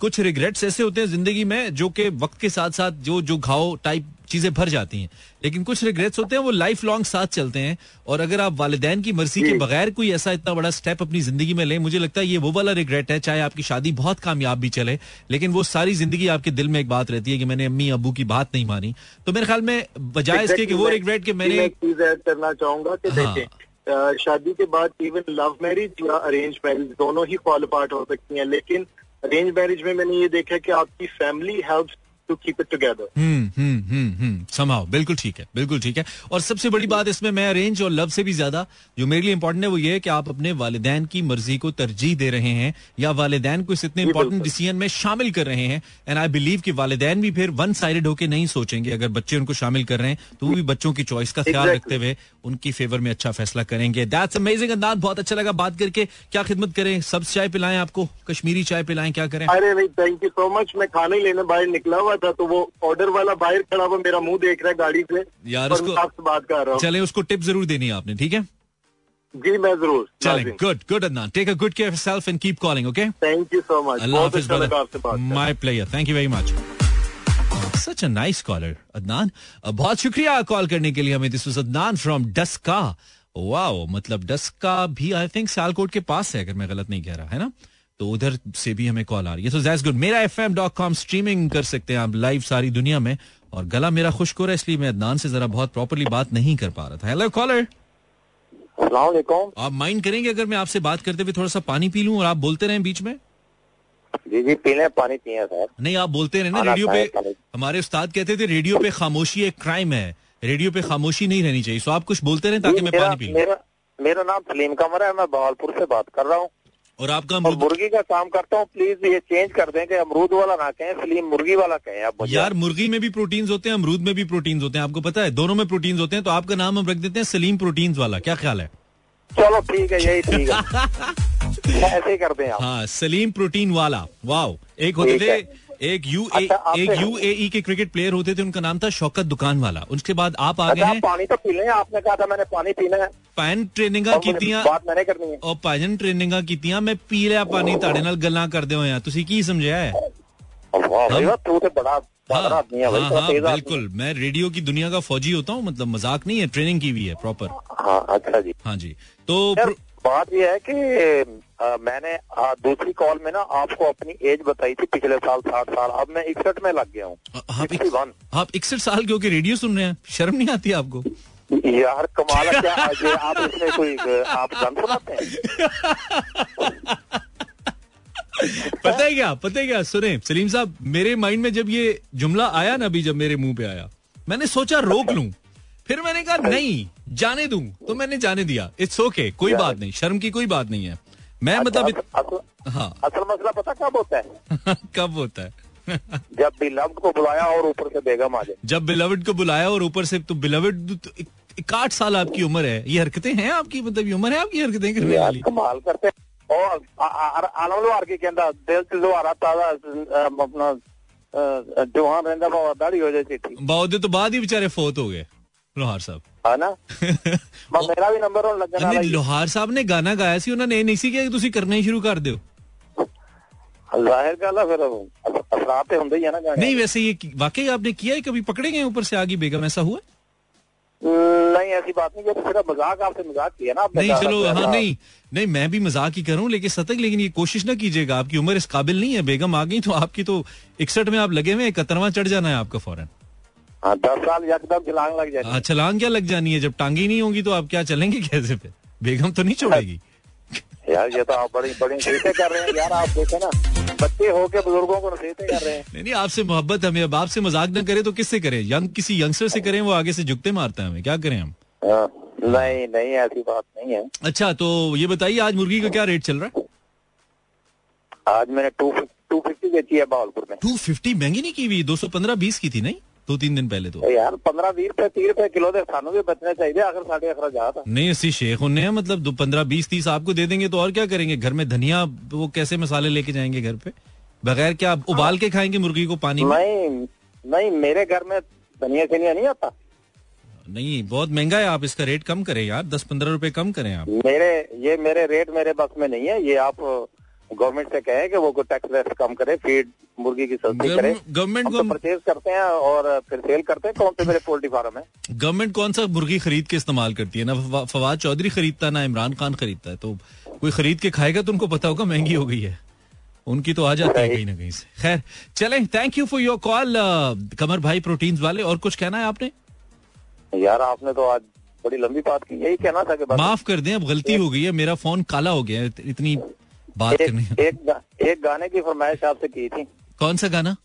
कुछ रिग्रेट्स ऐसे होते हैं ज़िंदगी में, जो कि वक्त के साथ साथ जो जो घाव टाइप चीज़ें भर जाती हैं। लेकिन कुछ रिग्रेट्स होते हैं वो लाइफ लॉन्ग साथ चलते हैं। और अगर आप वालिदैन की मर्ज़ी के बगैर कोई ऐसा इतना बड़ा स्टेप अपनी ज़िंदगी में लें मुझे लगता है ये वो वाला रिग्रेट है चाहे आपकी शादी बहुत कामयाब भी चले लेकिन वो सारी ज़िंदगी आपके दिल में एक बात रहती है कि मैंने अम्मी अबू की बात नहीं मानी। तो मेरे ख्याल में बजाय इसके कि वो रिग्रेट कि मैंने एक चीज़ ऐड करना चाहूँगा कि हाँ। देखें शादी के बाद इवन लव मैरिज या अरेंज मैरिज दोनों ही फॉल अपार्ट हो सकती हैं लेकिन अरेंज मैरिज में मैंने ये देखा कि आपकी family helps to keep it together समाओ बिल्कुल ठीक है बिल्कुल ठीक है। और सबसे बड़ी बात इसमें मैं अरेंज और लव से भी ज़्यादा जो मेरे लिए इंपॉर्टेंट है वो ये है कि आप अपने वालिदैन की मर्ज़ी को तरजीह दे रहे हैं या वालिदैन को इस इतने इंपॉर्टेंट डिसीज़न में शामिल कर रहे हैं एंड आई बिलीव कि वालिदैन भी फिर वन साइडेड होकर नहीं सोचेंगे। अगर बच्चे उनको शामिल कर रहे हैं तो वो भी बच्चों की चॉइस का ख्याल. रखते हुए उनकी फेवर में अच्छा फैसला करेंगे। दैट्स अमेजिंग अंदाज बहुत अच्छा लगा बात करके। क्या खिदमत करें? सब चाय पिलाएँ आपको? कश्मीरी चाय पिलाएँ क्या करें? अरे नहीं थैंक यू सो मच मैं खाना ही लेने बाहर निकला हुआ था तो वो ऑर्डर वाला बाहर खड़ा हुआ मेरा मुँह देख रहा है गाड़ी से। यार, उसको- बात कर रहा हूँ। चले उसको टिप ज़रूर देनी है आपने ठीक है? जी मैं ज़रूर। चलें good good Adnan take a good care self and keep calling okay thank you so much Allah Hafiz. My player thank you very much such a nice caller Adnan बहुत शुक्रिया कॉल करने के लिए हमें this was Adnan from Daska wow मतलब डस्का भी I think Sialkot के पास है अगर मैं गलत नहीं कह रहा है ना? तो उधर से भी हमें कॉल आ रही है। तो that's good Mera F M dot com streaming कर सकते हैं आप लाइव सारी दुनिया में। और गला मेरा खुश्क हो रहा है इसलिए मैं अदनान से जरा बहुत प्रॉपरली बात नहीं कर पा रहा था। हेलो कॉलर आप माइंड करेंगे अगर मैं आपसे बात करते हुए थोड़ा सा पानी पी लूँ और आप बोलते रहें बीच में? जी जी पीने पानी पिए सर। नहीं आप बोलते रहे ना रेडियो पे हमारे उस्ताद कहते थे रेडियो पे खामोशी एक क्राइम है। रेडियो पे खामोशी नहीं रहनी चाहिए। सो आप कुछ बोलते रहे ताकि मैं पानी पी मेरा मेरा नाम सलीम कमर है मैं बहालपुर से बात कर रहा हूँ। और आपका और मुर्गी का काम करता हूँ प्लीज़ ये चेंज कर दें कि अमरूद वाला ना कहें सलीम मुर्गी वाला कहें आप यार मुर्गी में भी प्रोटीन्स होते हैं अमरूद में भी प्रोटीन्स होते हैं। आपको पता है दोनों में प्रोटीन्स होते हैं तो आपका नाम हम रख देते हैं सलीम प्रोटीन्स वाला। क्या ख्याल है? चलो ठीक है यही ठीक है। *laughs* ऐसे ही कर दें आप हाँ सलीम प्रोटीन वाला वाओ एक होते ठीक थे है। एक यू अच्छा, आपसे- एक यूएई के क्रिकेट प्लेयर होते थे उनका नाम था शौकत दुकान वाला उसके बाद आप आ गए अच्छा आप हैं पानी तो पी लें आपने कहा था मैंने पानी पीना है पैन ट्रेनिंगा और मुझे ਕੀਤੀਆਂ बात मैंने करनी है ਉਹ ਭਾਜਨ ਟ੍ਰੇਨਿੰਗਾਂ ਕੀਤੀਆਂ ਮੈਂ ਪੀ ਲਿਆ ਪਾਣੀ ਤੁਹਾਡੇ ਨਾਲ ਗੱਲਾਂ ਕਰਦੇ ਹੋਏ ਆ ਤੁਸੀਂ ਕੀ ਸਮਝਿਆ ਹੈ वाह भाई वाह तू तो बड़ा बड़ा हाँ, आदमी है भाई हाँ, थोड़ा हाँ, तेज आदमी बिल्कुल मैं रेडियो की दुनिया का फौजी होता हूँ मतलब मजाक नहीं है ट्रेनिंग की हुई है प्रॉपर है। हाँ अच्छा जी हाँ जी तो यार प्रो- बात यह है कि आ, मैंने आ, दूसरी कॉल में ना आपको अपनी एज बताई थी पिछले साल साठ साल। अब मैं इकसठ में लग गया हूँ। आप इकसठ साल के होके रेडियो सुन रहे हैं। शर्म नहीं आती आपको? यार कमाल क्या *laughs* आज ये आप इसमें कोई आप गन सुनाते हैं? पता है क्या? पता है क्या? सुने सलीम साहब मेरे माइंड में जब ये जुमला आया ना अभी जब मेरे मुँह पे आया मैंने सोचा रोक लूँ। फिर मैंने कहा नहीं जाने दूं तो मैंने जाने दिया इट्स ओके कोई बात नहीं शर्म की कोई बात नहीं है मैं मतलब इत... असल, असल, हाँ असल मसला पता कब होता है *laughs* कब होता है *laughs* जब भी लव्ड को बुलाया और ऊपर से बेगम आ जाए जब बिलवड को बुलाया और ऊपर से तो बिलवड तो इक- इकाठ साल आपकी उम्र है ये हरकतें हैं आपकी मतलब ये उम्र है आपकी हरकतें करने यार वाली कमाल करते हैं। और ਆਲਮ ਲੋਹਾਰ ਕੀ ਕਹਿੰਦਾ ਦਿਲ ਚ ਲੋਹਾਰਾ ਤਾਜ਼ਾ ਅਹ, ਆਪਣਾ ਅਹ, ਜਵਾਨ ਰਹਿੰਦਾ ਭਾਵੇਂ ਦਾੜੀ ਹੋ ਜਾਏ ਚਿੱਟੀ बाउदे तो बाद ही बेचारे फोत हो गए लोहार साहब ਹੈ ਨਾ ਮੈਂ ਮੇਰਾ ਵੀ ਨੰਬਰ ਹੁਣ ਲੱਗਣ ਵਾਲਾ ਨਹੀਂ ਲੋਹਾਰ ਸਾਹਿਬ ਨੇ ਗਾਣਾ ਗਾਇਆ ਸੀ ਉਹਨਾਂ ਨੇ ਇਹ ਨਹੀਂ ਸੀ ਕਿ ਤੁਸੀਂ ਕਰਨਾ ਹੀ ਸ਼ੁਰੂ ਕਰ ਦਿਓ ही जाहिर गल है फिर असरात ते ਹੁੰਦੇ ਹੀ ਆ ਨਾ ਗਾਣੇ नहीं वैसे ये कि- वाकई आपने किया है कभी पकड़े गए ऊपर से आगे बेगम ऐसा हुआ नहीं ऐसी बात नहीं ये तो सिर्फ मजाक आपसे मजाक किया ना आपने नहीं कहा चलो था, हाँ हाँ। नहीं नहीं मैं भी मजाक ही करूं लेकिन सतक लेकिन ये कोशिश ना कीजिएगा आपकी उम्र इस काबिल नहीं है बेगम आ गई तो आपकी तो इकसठ में आप लगे हुए इकहत्तरवा चढ़ जाना है आपका फौरन हाँ दस साल यकदम छलांग लग जाए हाँ छलांग क्या लग जानी है? जब टांगी नहीं होगी तो आप क्या चलेंगे कैसे पे बेगम तो नहीं छोड़ेगी। *laughs* यार ये तो आप बड़ी बड़ी नसीहतें कर रहे हैं। यार आप देखे ना बच्चे हो के बुज़ुर्गों को नसीहतें कर रहे हैं। नहीं नहीं आपसे मोहब्बत हमें अब आपसे मज़ाक न करे तो किससे करें? यंग किसी यंगस्टर से करें वो आगे से झुकते मारता है हमें। क्या करें हम? नहीं नहीं ऐसी बात नहीं है। अच्छा तो ये बताइए आज मुर्गी का क्या रेट चल रहा है? आज मैंने टू टू फिफ्टी बेची है बावलपुर में। टू फिफ्टी महँगी नहीं की हुई दो सौ पंद्रह बीस की थी नहीं? दो तीन दिन पहले तो। तो यार पंद्रह बीस रुपए तीस रुपए किलो दे सानू भी बचने चाहिए आखिर साढ़े अखराजात नहीं अस्सी शेख उन्ने हैं मतलब दो पंद्रह बीस तीस आपको दे देंगे तो और क्या करेंगे? घर में धनिया वो कैसे मसाले लेके जाएँगे घर पे? बगैर क्या आप उबाल के खाएँगे मुर्गी को पानी नहीं नहीं मेरे घर में धनिया सनिया नहीं आता। नहीं बहुत महँगा है आप इसका रेट कम करें यार दस पंद्रह रुपए कम करें आप। मेरे ये मेरे रेट मेरे बस में नहीं है ये आप गवर्नमेंट से कहें कि वो कोई टैक्स वैक्स कम करे फ़ीड मुर्गी की सस्ती करे। गवर्नमेंट को तो परचेज करते हैं और फिर सेल करते हैं। कौन से मेरे पोल्ट्री फार्म है? गवर्नमेंट कौन सा मुर्गी खरीद के इस्तेमाल करती है? ना फवाद चौधरी खरीदता है ना इमरान खान खरीदता है। तो कोई खरीद के खाएगा तो उनको पता होगा महँगी हो गई है। उनकी तो आ जाती है कहीं ना कहीं से। खैर चलें thank you for your call Qamar भाई प्रोटीन्स वाले। और कुछ कहना है आपने? यार आपने तो आज बड़ी लंबी बात की। यही कहना था कि माफ़ कर दें अब गलती हो गई है। मेरा फ़ोन काला हो गया है। इतनी बात करने एक एक, गा, एक गाने की फरमाइश आपसे की थी। कौन सा गाना?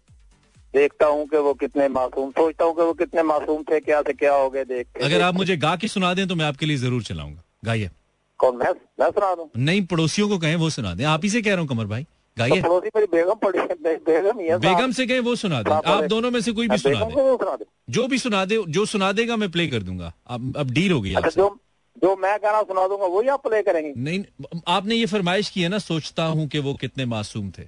देखता हूँ कि वो कितने मासूम सोचता हूँ कि वो कितने मासूम थे क्या से क्या हो गए देख के अगर आप मुझे गा के सुना दें तो मैं आपके लिए ज़रूर चलाऊँगा। गाइए। कौन मैं मैं सुना दूँ? नहीं पड़ोसियों को कहें वो सुना दें। आप ही से कह रहा हूँ कमर भाई। तो गाइए पड़ोसी मेरी बेगम पड़ी बेगम बेगम से कहें वो सुना दें। आप दोनों में से कोई भी सुना दें। जो भी सुना दे जो सुना देगा मैं प्ले कर दूँगा। अब अब डील हो गई अच्छा जो मैं गाना सुना दूँगा वही आप प्ले करेंगे। नहीं आपने ये फरमाइश की है ना सोचता हूँ कि वो कितने मासूम थे।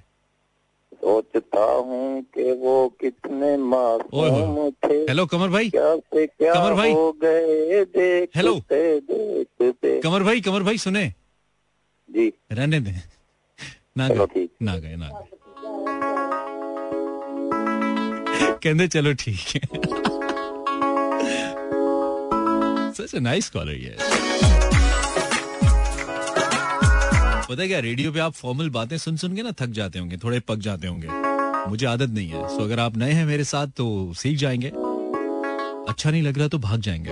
सोचता हूँ कि वो कितने मासूम थे। हेलो कमर भाई। क्या से क्या कमर भाई। हो गए देखते हेलो। देखते कमर भाई कमर भाई सुने। जी। रहने दें। ना गए ना गए ना गए। कहते चलो ठीक है। सच अ नाइस कॉलर ये पता है क्या, रेडियो पे आप फॉर्मल बातें सुन सुन के ना थक जाते होंगे, थोड़े पक जाते होंगे। मुझे आदत नहीं है। सो अगर आप नए हैं मेरे साथ तो सीख जाएँगे। अच्छा नहीं लग रहा तो भाग जाएँगे।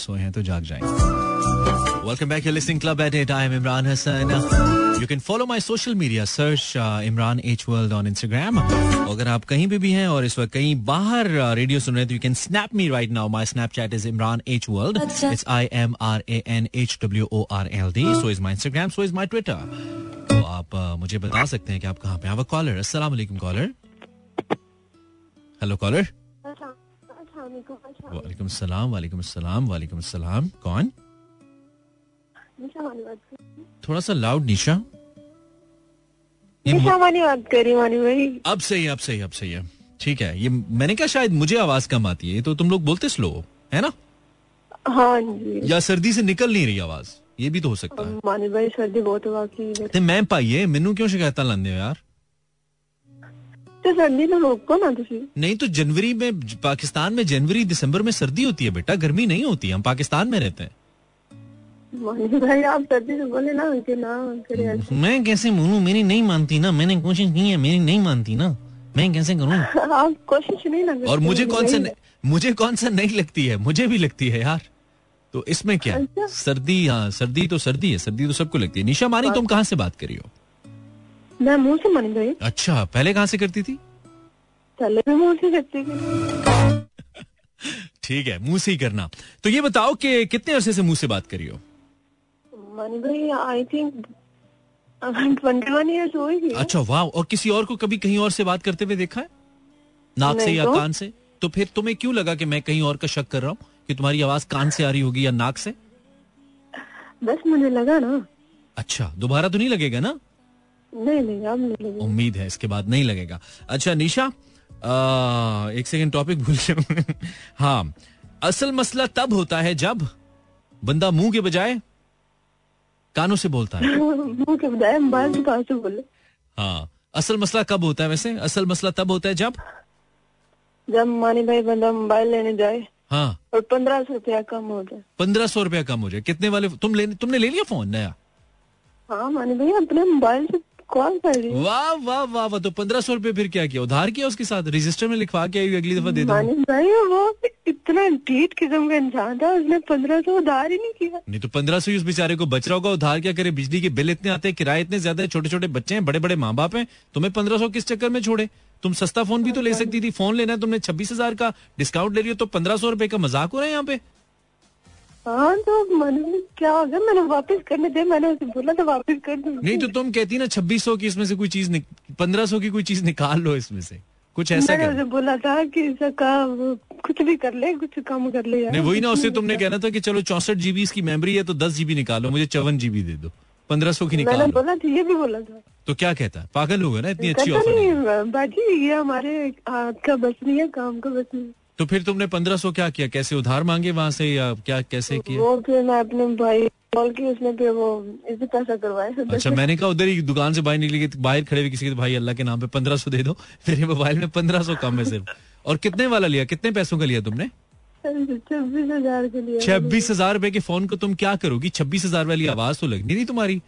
सोए हैं तो जाग जाएँगे। Welcome back listening club at I am Imran Hassan you can follow my social media search Imran H world on Instagram अगर आप कहीं पे भी हैं और इस वक्त कहीं बाहर रेडियो सुन रहे हैं तो you can snap me right now my Snapchat is Imran H world it's I M R A N H W O R L D so is my Instagram so is my Twitter तो आप uh, मुझे बता सकते हैं कि आप कहाँ पे हैं कॉलर अस्सलाम वालेकुम कॉलर हेलो कॉलर वालेकुम सलाम वालेकुम सलाम वालेकुम सलाम कौन थोड़ा सा लाउड निशा निशा मानी बात कर मानी भाई। अब सही है अब सही अब सही है। ठीक है ये मैंने कहा शायद मुझे आवाज़ कम आती है तो तुम लोग बोलते स्लो है ना? हाँ जी। या सर्दी से निकल नहीं रही आवाज़ ये भी तो हो सकता है। मानी भाई सर्दी बहुत हुआ की मैं पाइए मैनू क्यों शिकायत लाते हो यार? तो सर्दी तो रोको ना तुसी। नहीं तो जनवरी में पाकिस्तान में जनवरी दिसंबर में सर्दी होती है बेटा गर्मी नहीं होती हम पाकिस्तान में रहते हैं। भाई आप सर्दी से बोले ना ना मैं कैसे बोलूँ? मेरी नहीं मानती ना। मैंने कोशिश की है मेरी नहीं मानती ना। मैं कैसे करूँ? *laughs* आप कोशिश नहीं ना और मुझे कौन सा मुझे कौन सा नहीं लगती है? मुझे भी लगती है यार। तो इसमें क्या? अच्छा। सर्दी हाँ सर्दी तो सर्दी है सर्दी तो सबको लगती है। निशा मानी तुम कहाँ से बात करी हो? मैं मुँह से मानी भाई। अच्छा पहले कहाँ से करती थी? चले भी मुँह से करती थी। *laughs* ठीक है मुँह से ही करना। तो ये बताओ कि कितने अरसे से मुँह से बात करी हो? मानी भाई I think twenty one years होगी अच्छा वाह और किसी और को कभी कहीं और से बात करते हुए देखा है? नाक से या तो। कान से? तो फिर तुम्हें क्यों लगा कि मैं कहीं और का शक कर रहा हूँ? कि तुम्हारी आवाज़ कान से आ रही होगी या नाक से? बस मुझे लगा ना। अच्छा दोबारा तो नहीं लगेगा ना? नहीं नहीं अब नहीं लगा उम्मीद है इसके बाद नहीं लगेगा। अच्छा निशा आ, एक सेकंड टॉपिक भूल गया हाँ असल मसला तब होता है जब बंदा मुँह के बजाय कानों से बोलता है। हाँ असल मसला कब होता है वैसे? असल मसला तब होता है जब? जब मानी भाई बंदा मोबाइल लेने जाए हाँ। और पंद्रह सौ रुपया कम हो जाए। पंद्रह सौ रुपया कम हो जाए। कितने वाले तुम ले तुमने ले लिया फ़ोन नया? हाँ मानी भाई अपने मोबाइल से वाह वाह वाह वाह तो पंद्रह सौ रुपये फिर क्या किया? उधार किया उसके साथ? रजिस्टर में लिखवा के आई अगली दफ़ा दे दो? भाई वो इतना ढीठ किस्म का इंसान था उसने पंद्रह सौ उधार ही नहीं किया। नहीं तो पंद्रह सौ उस बेचारे को बच रहा होगा उधार क्या करे? बिजली के बिल इतने आते हैं किराए इतने ज़्यादा है छोटे छोटे बच्चे हैं बड़े बड़े माँ बाप हैं तुम्हें पंद्रह सौ किस चक्कर में छोड़े? तुम सस्ता फ़ोन भी तो ले सकती थी फ़ोन लेना है तुमने छब्बीस हज़ार का डिस्काउंट ले रही हो तो पंद्रह सौ रुपए का मज़ाक हो रहा है यहाँ पे। हाँ तो मानी क्या हो गया? मैंने वापस करने दे मैंने उसे बोला था वापस कर दूँ नहीं तो तुम कहती ना छब्बीस सौ की इसमें से कोई चीज़ पंद्रह सौ की कोई चीज़ निकाल लो इसमें से। कुछ ऐसा मैंने उसे बोला था कि इसका कुछ भी कर ले कुछ काम कर ले यार। नहीं वही ना उससे तुमने कहना था कि चलो चौसठ जीबी इसकी मेमोरी है तो दस जीबी निकालो मुझे चौवन जीबी दे दो। पंद्रह सौ की निकाल बोला था ये भी बोला था। तो क्या कहता? है पागल होगा ना इतनी अच्छी ऑफ़र बाजी ये हमारे हाथ का बस नहीं है काम का बस नहीं। तो फिर तुमने पंद्रह सौ क्या किया? कैसे उधार मांगे वहाँ से या क्या कैसे किया? वो फिर मैं अपने भाई कॉल की उसने फिर वो इसी पैसा करवाया। अच्छा मैंने कहा उधर ही दुकान से बाहर निकली बाहर खड़े हुए किसी के भाई अल्लाह के नाम पे पंद्रह सौ दे दो। *laughs* मेरे मोबाइल में पंद्रह सौ कम है सिर्फ़। और कितने वाला लिया? कितने पैसों का लिया तुमने? छब्बीस हज़ार के लिए छब्बीस हज़ार रूपए के फ़ोन को तुम क्या करोगी? छब्बीस हज़ार वाली आवाज़ तो लगनी नहीं तुम्हारी।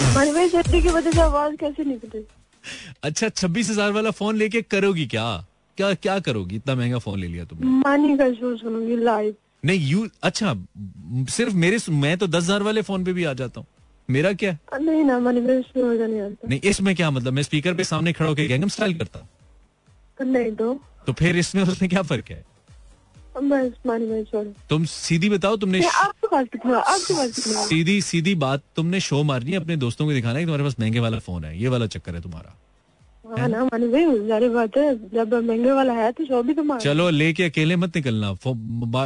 की वजह से आवाज़ कैसे निकली? *laughs* अच्छा छब्बीस हज़ार वाला फ़ोन लेके करोगी क्या? क्या क्या करोगी? इतना महँगा फ़ोन ले लिया तुमने। मानी का शो सुनूँगी लाइव नहीं यू अच्छा सिर्फ़ मेरे मैं तो दस हज़ार वाले फ़ोन पे भी आ जाता हूँ। मेरा क्या? नहीं ना मानी नहीं नहीं इसमें क्या मतलब? मैं स्पीकर पे सामने खड़ा होकर गैंगम स्टाइल करता हूँ। नहीं तो। तो फिर इसमें और उसमें क्या फ़र्क है? तुम सीधी बताओ तुमने सीधी सीधी बात तुमने शो मारनी है अपने दोस्तों को दिखाना है कि तुम्हारे पास महँगे वाला फ़ोन है। ये वाला चक्कर है तुम्हारा। हाँ ना मानी भाई जारी बात है जब महँगे वाला है तो शो भी तो चलो लेके अकेले मत निकलना।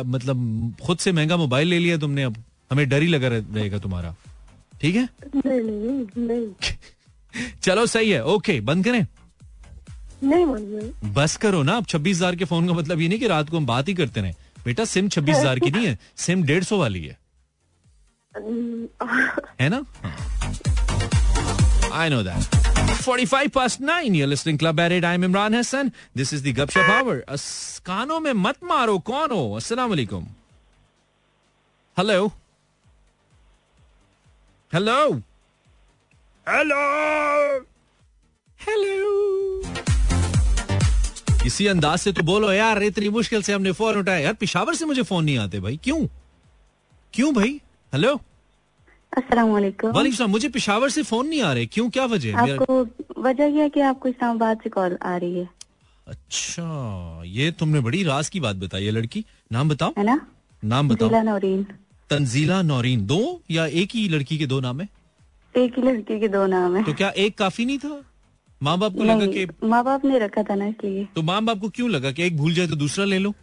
मतलब खुद से महँगा मोबाइल ले लिया तुमने अब। हमें डर ही लगा रहेगा तुम्हारा। ठीक है? नहीं नहीं नहीं। *laughs* चलो सही है। ओके बंद करें। नहीं बस करो ना अब छब्बीस हज़ार के फ़ोन का मतलब ये नहीं कि रात को हम बात ही करते रहे। बेटा सिम छब्बीस हज़ार की नहीं है सिम डेढ़ सौ वाली है। *laughs* है ना? I know that 45 past 9 you're listening club at it i'm imran hassan. This is the gupshup hour कानों में मत मारो कौन हो? अस्सलाम वालेकुम। हेलो हेलो हेलो हेलो इसी अंदाज से तो बोलो यार इतनी मुश्किल से हमने फ़ोन उठाया। यार पिशावर से मुझे फ़ोन नहीं आते भाई। क्यों? क्यों भाई? हेलो वालेकुम मुझे पिशावर से फ़ोन नहीं आ रहे क्यों क्या वजह? आपको वजह यह है कि आपको इस्लामाबाद से कॉल आ रही है। अच्छा ये तुमने बड़ी राज की बात बताई है लड़की। नाम बताओ। है ना? नाम बताओ। नौरीन। तंजीला नौरीन दो या एक ही लड़की के दो नाम है? एक ही लड़की के दो नाम है। तो क्या एक काफ़ी नहीं था? माँ बाप को लगा कि माँ बाप ने रखा था ना इसलिए। तो माँ बाप को क्यों लगा कि एक भूल जाए तो दूसरा ले लो?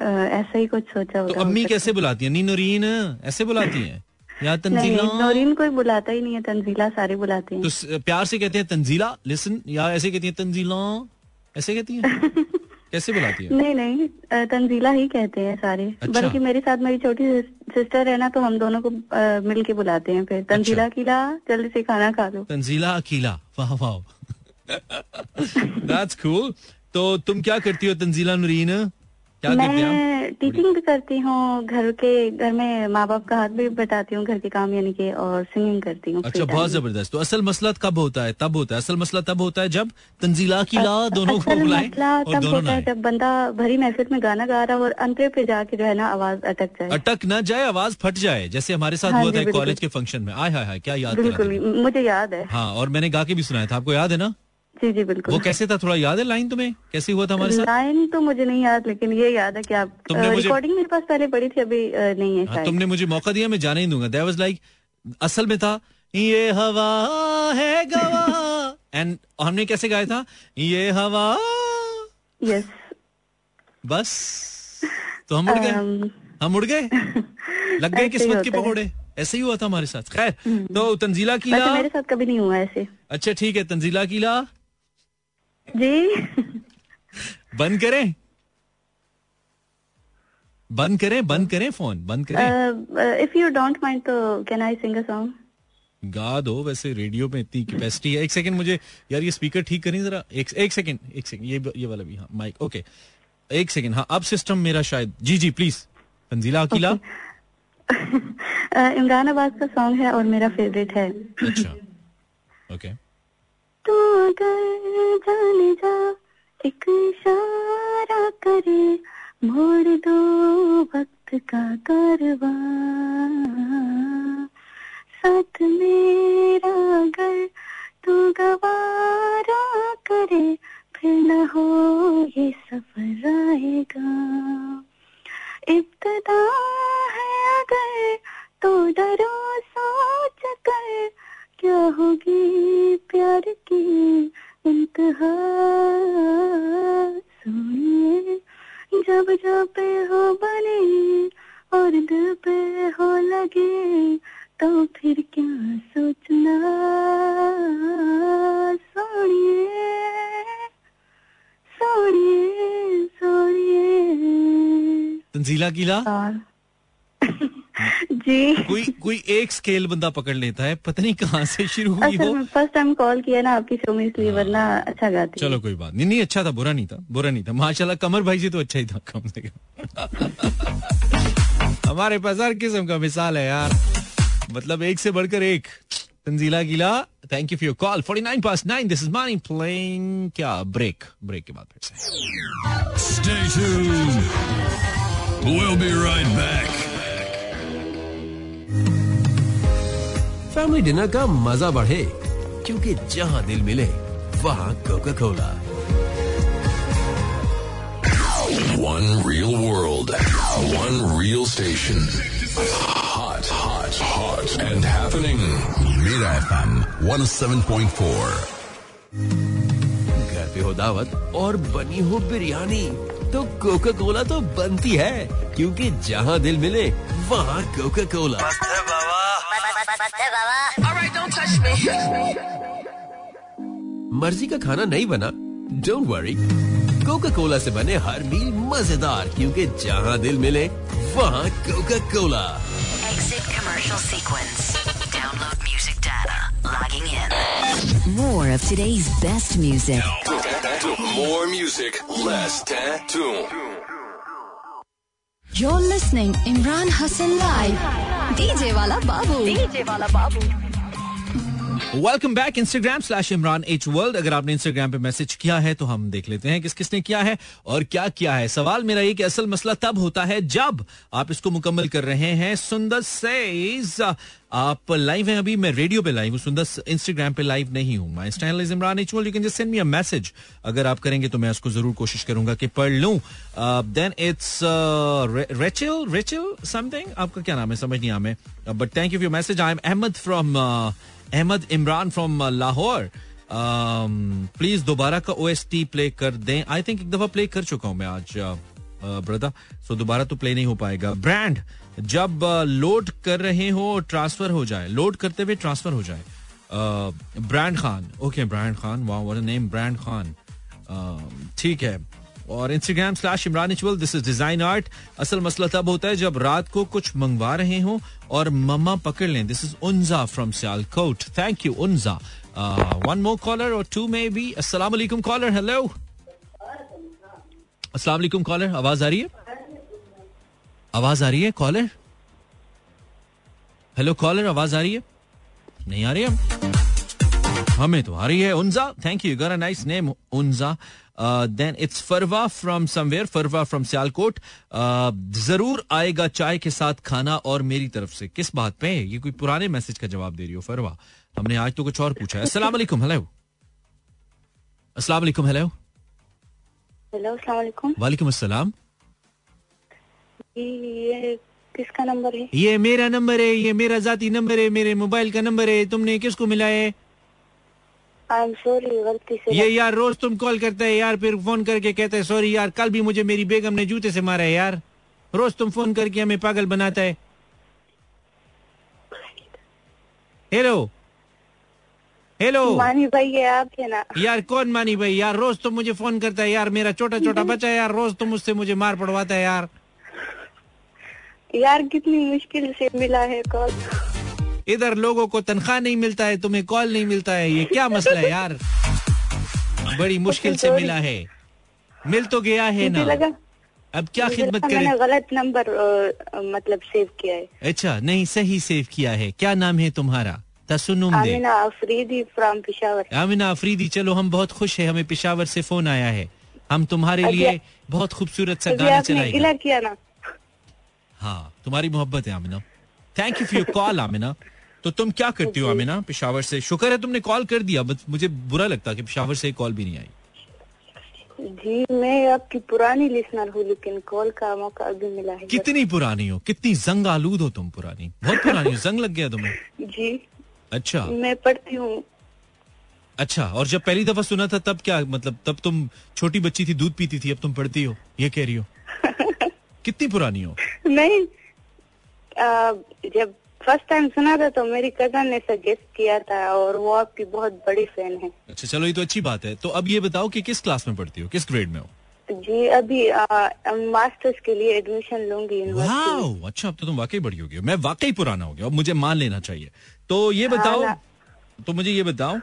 ऐसा ही कुछ सोचा तो अम्मी कैसे बुलाती है? नी नौरीन ऐसे बुलाती हैं? या नहीं तंजीला? नहीं नौरीन कोई बुलाता ही नहीं है तंजीला सारे बुलाते हैं। तो प्यार से कहते हैं तंजीला लिसन या ऐसे कहती है तंजीला? ऐसे कहती है? *laughs* कैसे बुलाती है? नहीं नहीं तंजीला ही कहते हैं सारे। अच्छा। बल्कि मेरे साथ मेरी छोटी सिस्टर है ना तो हम दोनों को मिल के बुलाते हैं फिर। तंजीला अच्छा। जल्दी से खाना खा लो। तंजीला अकीला वाह वाह। *laughs* दैट्स कूल तो तुम क्या करती हो तंजीला नूरीन? क्या करते हैं मैं टीचिंग भी करती हूँ घर के घर में माँ बाप का हाथ भी बताती हूँ घर के काम यानी कि और सिंगिंग करती हूँ अच्छा बहुत ज़बरदस्त। तो असल मसला कब होता है? तब होता है? असल मसला तब होता है जब तंजीला की ला दोनों को बुलाएँ तब दोनों होता है जब बंदा भरी महफिल में गाना गा रहा हो और अंतरे पे जाके जो है ना आवाज़ अटक जाए। अटक ना जाए आवाज़ फट जाए जैसे हमारे साथ हाँ हुआ था कॉलेज के फ़ंक्शन में। आय हाय हाय क्या याद बिल्कुल मुझे याद है। हाँ और मैंने गा के भी सुनाया था। आपको याद है ना? जी जी बिल्कुल। वो कैसे था? थोड़ा याद है लाइन तुम्हें? कैसे हुआ था हमारे साथ? लाइन तो मुझे नहीं याद लेकिन ये याद है कि आप तुमने मुझे- रिकॉर्डिंग मेरे पास पहले पड़ी थी अभी अ, नहीं है हाँ, शायद। तुमने मुझे मौका दिया मैं जाने ही दूँगा। दैट वाज लाइक असल में था ये हवा है गवा एंड *laughs* हमने कैसे गाया था? ये हवा। यस बस। तो हम उड़ गए? Um, हम उड़ गए? लग गए *laughs* किस्मत के पकौड़े? ऐसे ही हुआ था हमारे साथ। खैर तो तंजीला कीला मेरे साथ कभी नहीं हुआ ऐसे। अच्छा ठीक है तंजीला कीला जी। बंद करें। बंद करें बंद करें फ़ोन बंद करें। इफ़ यू डोंट माइंड तो can I sing a song गा दो वैसे रेडियो में इतनी कैपेसिटी है। एक सेकंड मुझे यार ये स्पीकर ठीक करें जरा। एक एक सेकंड एक सेकंड ये ये वाला भी हाँ माइक ओके एक सेकंड हाँ अब सिस्टम मेरा शायद जी जी प्लीज़ तंजीला अकीला। *laughs* इमरान अब्बास का सॉन्ग है और मेरा फेवरेट है। अच्छा। ओके तू अगर जाने जा, एक इशारा करे, मोड़ दो वक्त का कारवा साथ मेरा अगर तू गवारा करे, फिर न हो ये सफ़र आएगा। इब्तदा है अगर तो डरो सोच कर क्या होगी प्यार की इंतहा? सुनिए जब जब पे हो बने और दिल पे हो लगे तो फिर क्या सोचना? सोनिए सोनिए सोनिए। तंजीला कीला? जी। कोई कोई एक स्केल बंदा पकड़ लेता है पता नहीं कहाँ से शुरू हुई हो फ़र्स्ट टाइम कॉल किया ना आपकी शो में इसलिए वरना अच्छा गाती चलो कोई बात नहीं नहीं अच्छा था बुरा नहीं था बुरा नहीं था। माशाल्लाह कमर भाई जी तो अच्छा ही था कम से कम। हमारे पास हर किस्म का मिसाल है यार। मतलब एक से बढ़कर एक। तंजीला गीला thank you for your call 49 past 9 this is Maani playing क्या ब्रेक ब्रेक के बाद फिर से। Stay tuned. We'll be right back. Family dinner का मज़ा बढ़े क्योंकि जहाँ दिल मिले वहाँ Coca Cola One real world. One real station. Hot, hot, hot and happening. Mira FM 107.4. घर पे हो दावत और बनी हो बिरयानी तो कोका कोला तो बनती है क्योंकि जहाँ दिल मिले वहाँ कोका कोला मर्ज़ी का खाना नहीं बना। डोंट वरी कोका कोला से बने हर मील मज़ेदार क्योंकि जहाँ दिल मिले वहाँ Coca Cola exit commercial sequence download music data logging in more of today's best music more music less tattoo You're listening Imran Hassan live. DJ वाला बाबू। डीजे वाला बाबू। Welcome back Instagram slash Imran H world अगर आपने Instagram पे message किया है तो हम देख लेते हैं किस किसने किया है और क्या किया है। सवाल मेरा ये कि असल मसला तब होता है जब आप इसको मुकम्मल कर रहे हैं। सुंदर सेज आप लाइव हैं अभी। मैं रेडियो पे लाइव हूँ। सुंदर इंस्टाग्राम पे लाइव नहीं हूँ। My style is Imran H world you can just send me a message अगर आप करेंगे तो मैं उसको ज़रूर कोशिश करूँगा कि पढ़ लूँ। Then it's Rachel Rachel something आपका क्या नाम है? समझ नहीं आया but thank you for message I am Ahmad from Ahmad Imran from Lahore. Please दोबारा का ओ एस टी प्ले कर दें। आई थिंक एक दफ़ा प्ले कर चुका हूँ मैं आज ब्रदर सो दोबारा तो प्ले नहीं हो पाएगा। ब्रांड जब लोड कर रहे हो ट्रांसफ़र हो जाए। लोड करते हुए ट्रांसफ़र हो जाए। Brand Khan okay brand Khan वाह नेम ब्रांड खान ठीक है। और Instagram slash Imran इचवल this is design art असल मसला तब होता है जब रात को कुछ मंगवा रहे हो और मम्मा पकड़ लें। This is Unza from Sialkot thank you Unza one more caller और टू मे बी अस्सलाम कॉलर हेलो अस्सलाम कॉलर आवाज़ आ रही है आवाज़ आ रही है कॉलर हेलो कॉलर आवाज़ आ रही है नहीं आ रही है हमें तो आ रही है Unza. Thank you got a nice name Unza. Then it's Farwa from somewhere Farwa from Sialkot. ज़रूर आएगा चाय के साथ खाना और मेरी तरफ़ से। किस बात पे? ये कोई पुराने मैसेज का जवाब दे रही हो फरवा। हमने आज तो कुछ और पूछा है। अस्सलाम वालेकुम हेलो अस्सलाम वालेकुम हेलो हेलो अस्सलाम वालेकुम। वालेकुम अस्सलाम। ये किसका नंबर है? ये मेरा नंबर है ये मेरा जाती नंबर है मेरे मोबाइल का नंबर है। तुमने किसको मिला है? आई एम सॉरी गलती से ये यार रोज तुम कॉल करते है यार फिर फ़ोन करके कहते हैं सॉरी यार कल भी मुझे मेरी बेगम ने जूते से मारा है यार। रोज तुम फ़ोन करके हमें पागल बनाता है। हेलो हेलो मानी भाई ये आप है ना? यार कौन मानी भाई? यार रोज तुम मुझे फ़ोन करता है यार मेरा छोटा छोटा बच्चा है यार रोज तुम उससे मुझे मार पड़वाता है यार। यार कितनी मुश्किल से मिला है कॉल। इधर लोगों को तनख्वाह नहीं मिलता है तुम्हें कॉल नहीं मिलता है ये क्या मसला है यार? बड़ी मुश्किल से मिला है। मिल तो गया है ना। अब क्या खिदमत लगा मैंने गलत नंबर मतलब सेव किया है। अच्छा नहीं सही सेव किया है। क्या नाम है तुम्हारा? तसुनुम दे। आमिना अफरीदी फ्रॉम पिशावर। आमिना अफरीदी चलो हम बहुत खुश है हमें पिशावर से फ़ोन आया है। हम तुम्हारे लिए बहुत खूबसूरत सा गाना चलाएँगे। किया ना। हाँ तुम्हारी मोहब्बत है Amina. Thank you for your call Amina. तो तुम क्या करती हो आमिना पिशावर से? शुक्र है तुमने कॉल कर दिया बट मुझे बुरा लगता कि पिशावर से कॉल भी नहीं आई। जी मैं आपकी पुरानी लिसनर हूँ लेकिन कॉल का मौका अभी मिला है। कितनी पुरानी हो? कितनी जंग आलूद हो तुम पुरानी। बहुत पुरानी हो जंग लग गया तुम्हें। जी। अच्छा। मैं पढ़ती हूँ। अच्छा और जब पहली दफ़ा सुना था तब क्या मतलब तब तुम छोटी बच्ची थी दूध पीती थी अब तुम पढ़ती हो? ये कह रही हो। *laughs* कितनी पुरानी हो? नहीं आ, जब फ़र्स्ट टाइम सुना था तो मेरी कज़न ने सजेस्ट किया था और वो आपकी बहुत बड़ी फ़ैन है। अच्छा चलो ये तो अच्छी बात है। तो अब ये बताओ कि किस क्लास में पढ़ती हो? किस ग्रेड में हो? जी अभी मास्टर्स के लिए एडमिशन लूँगी वाओ अच्छा अब तो तुम वाकई बड़ी हो गई हो। मैं वाकई पुराना हो गया अब मुझे मान लेना चाहिए। तो ये बताओ हाँ, तो मुझे ये बताओ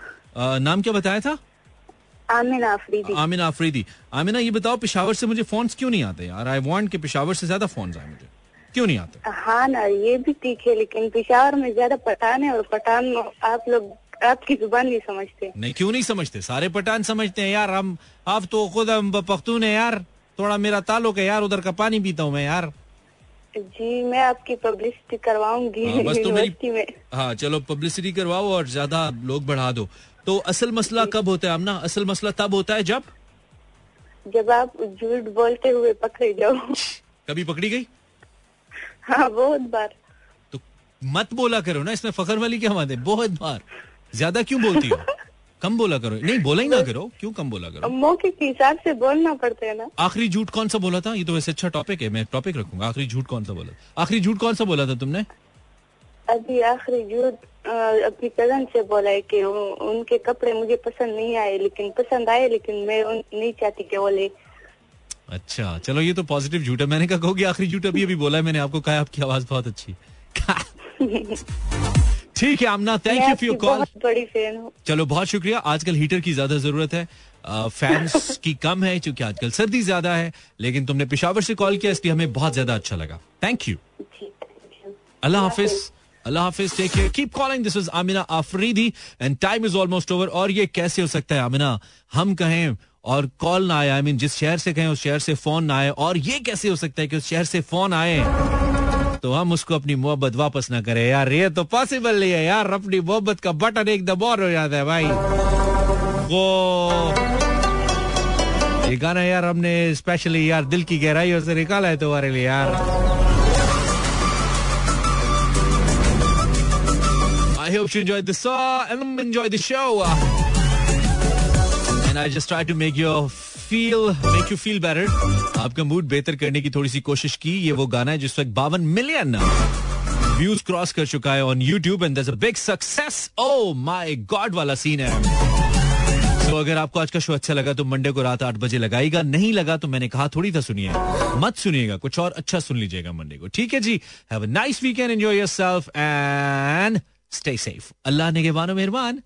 नाम क्या बताया था? आमिना अफरीदी आमिना अफरीदी आमिना ये बताओ पिशावर से मुझे फोन्स क्यों नहीं आते यार? आई वांट कि पिशावर से ज़्यादा फोन्स आए मुझे। क्यों नहीं आते? हाँ ना ये भी ठीक है लेकिन पिशावर में ज़्यादा पठान है और पठान आप लोग आपकी ज़ुबान नहीं समझते। नहीं क्यों नहीं समझते? सारे पठान समझते हैं यार हम आप तो खुद हम पख्तून है यार। थोड़ा मेरा ताल्लुक है यार उधर का पानी पीता हूँ मैं यार। जी मैं आपकी पब्लिसिटी करवाऊँगी हाँ, बस तो मेरी हाँ चलो पब्लिसिटी करवाओ और ज़्यादा लोग बढ़ा दो। तो असल मसला कब होता है अमना असल मसला तब होता है जब? जब आप झूठ बोलते हुए पकड़े जाओ। *laughs* कभी पकड़ी गई? हाँ बहुत बार। तो मत बोला करो ना इसमें फखर वाली क्या बात है? बहुत बार। ज़्यादा क्यों बोलती हो? कम बोला करो। नहीं बोला ही ना करो। क्यों कम बोला करो? मौके के हिसाब से बोलना पड़ता है ना। आखिरी झूठ कौन सा बोला था? ये तो वैसे अच्छा टॉपिक है मैं टॉपिक रखूँगा। आखिरी झूठ कौन सा बोला? आखिरी झूठ कौन सा बोला था तुमने? अभी आखिरी झूठ अपनी कज़न से बोला है कि उनके कपड़े मुझे पसंद नहीं आए लेकिन पसंद आए लेकिन मैं नहीं चाहती कि वो ले। अच्छा चलो ये तो पॉजिटिव झूठ है मैंने कहा कहोगे आखिरी झूठ? अभी अभी बोला है मैंने आपको कहा आपकी आवाज़ बहुत अच्छी। *laughs* ठीक है Amna thank you for your call बड़ी फ़ैन हूँ। चलो बहुत शुक्रिया। आजकल हीटर की ज़्यादा ज़रूरत है। फैंस *laughs* की कम है क्योंकि आजकल सर्दी ज़्यादा है लेकिन तुमने पिशावर से कॉल किया इसलिए हमें बहुत ज़्यादा अच्छा लगा। Thank you. अल्लाह हाफिज। अल्लाह हाफिज take care keep calling this is Amina Afridi and time is almost over और ये कैसे हो सकता है आमिना? हम कहें और कॉल ना आए आई मीन जिस शहर से कहें, उस शहर से फ़ोन ना आए, और ये कैसे हो सकता है कि उस शहर से फ़ोन आए? तो हम उसको अपनी मोहब्बत वापस ना करें। यार, ये तो पॉसिबल नहीं है यार, अपनी मोहब्बत का बटन एकदम और हो जाता है भाई। वो ये गाना यार हमने स्पेशली यार दिल की गहराइयों से निकाला है तुम्हारे लिए यार। I hope you enjoyed the song and enjoyed the show. And I just try to make you feel, make you feel better. आपका मूड बेहतर करने की थोड़ी सी कोशिश की। ये वो गाना है जिस वक्त बावन मिलियन व्यूज़ क्रॉस कर चुका है on YouTube and there's a big success. Oh my God वाला सीन है। तो अगर आपको आज का शो अच्छा लगा तो मंडे को रात आठ बजे लगाएगा नहीं लगा तो मैंने कहा थोड़ी था सुनिए। मत सुनिएगा कुछ और अच्छा सुन लीजिएगा मंडे को। ठीक है जी? Have a nice weekend enjoy yourself and stay safe अल्लाह ने के मानो मेहरबान।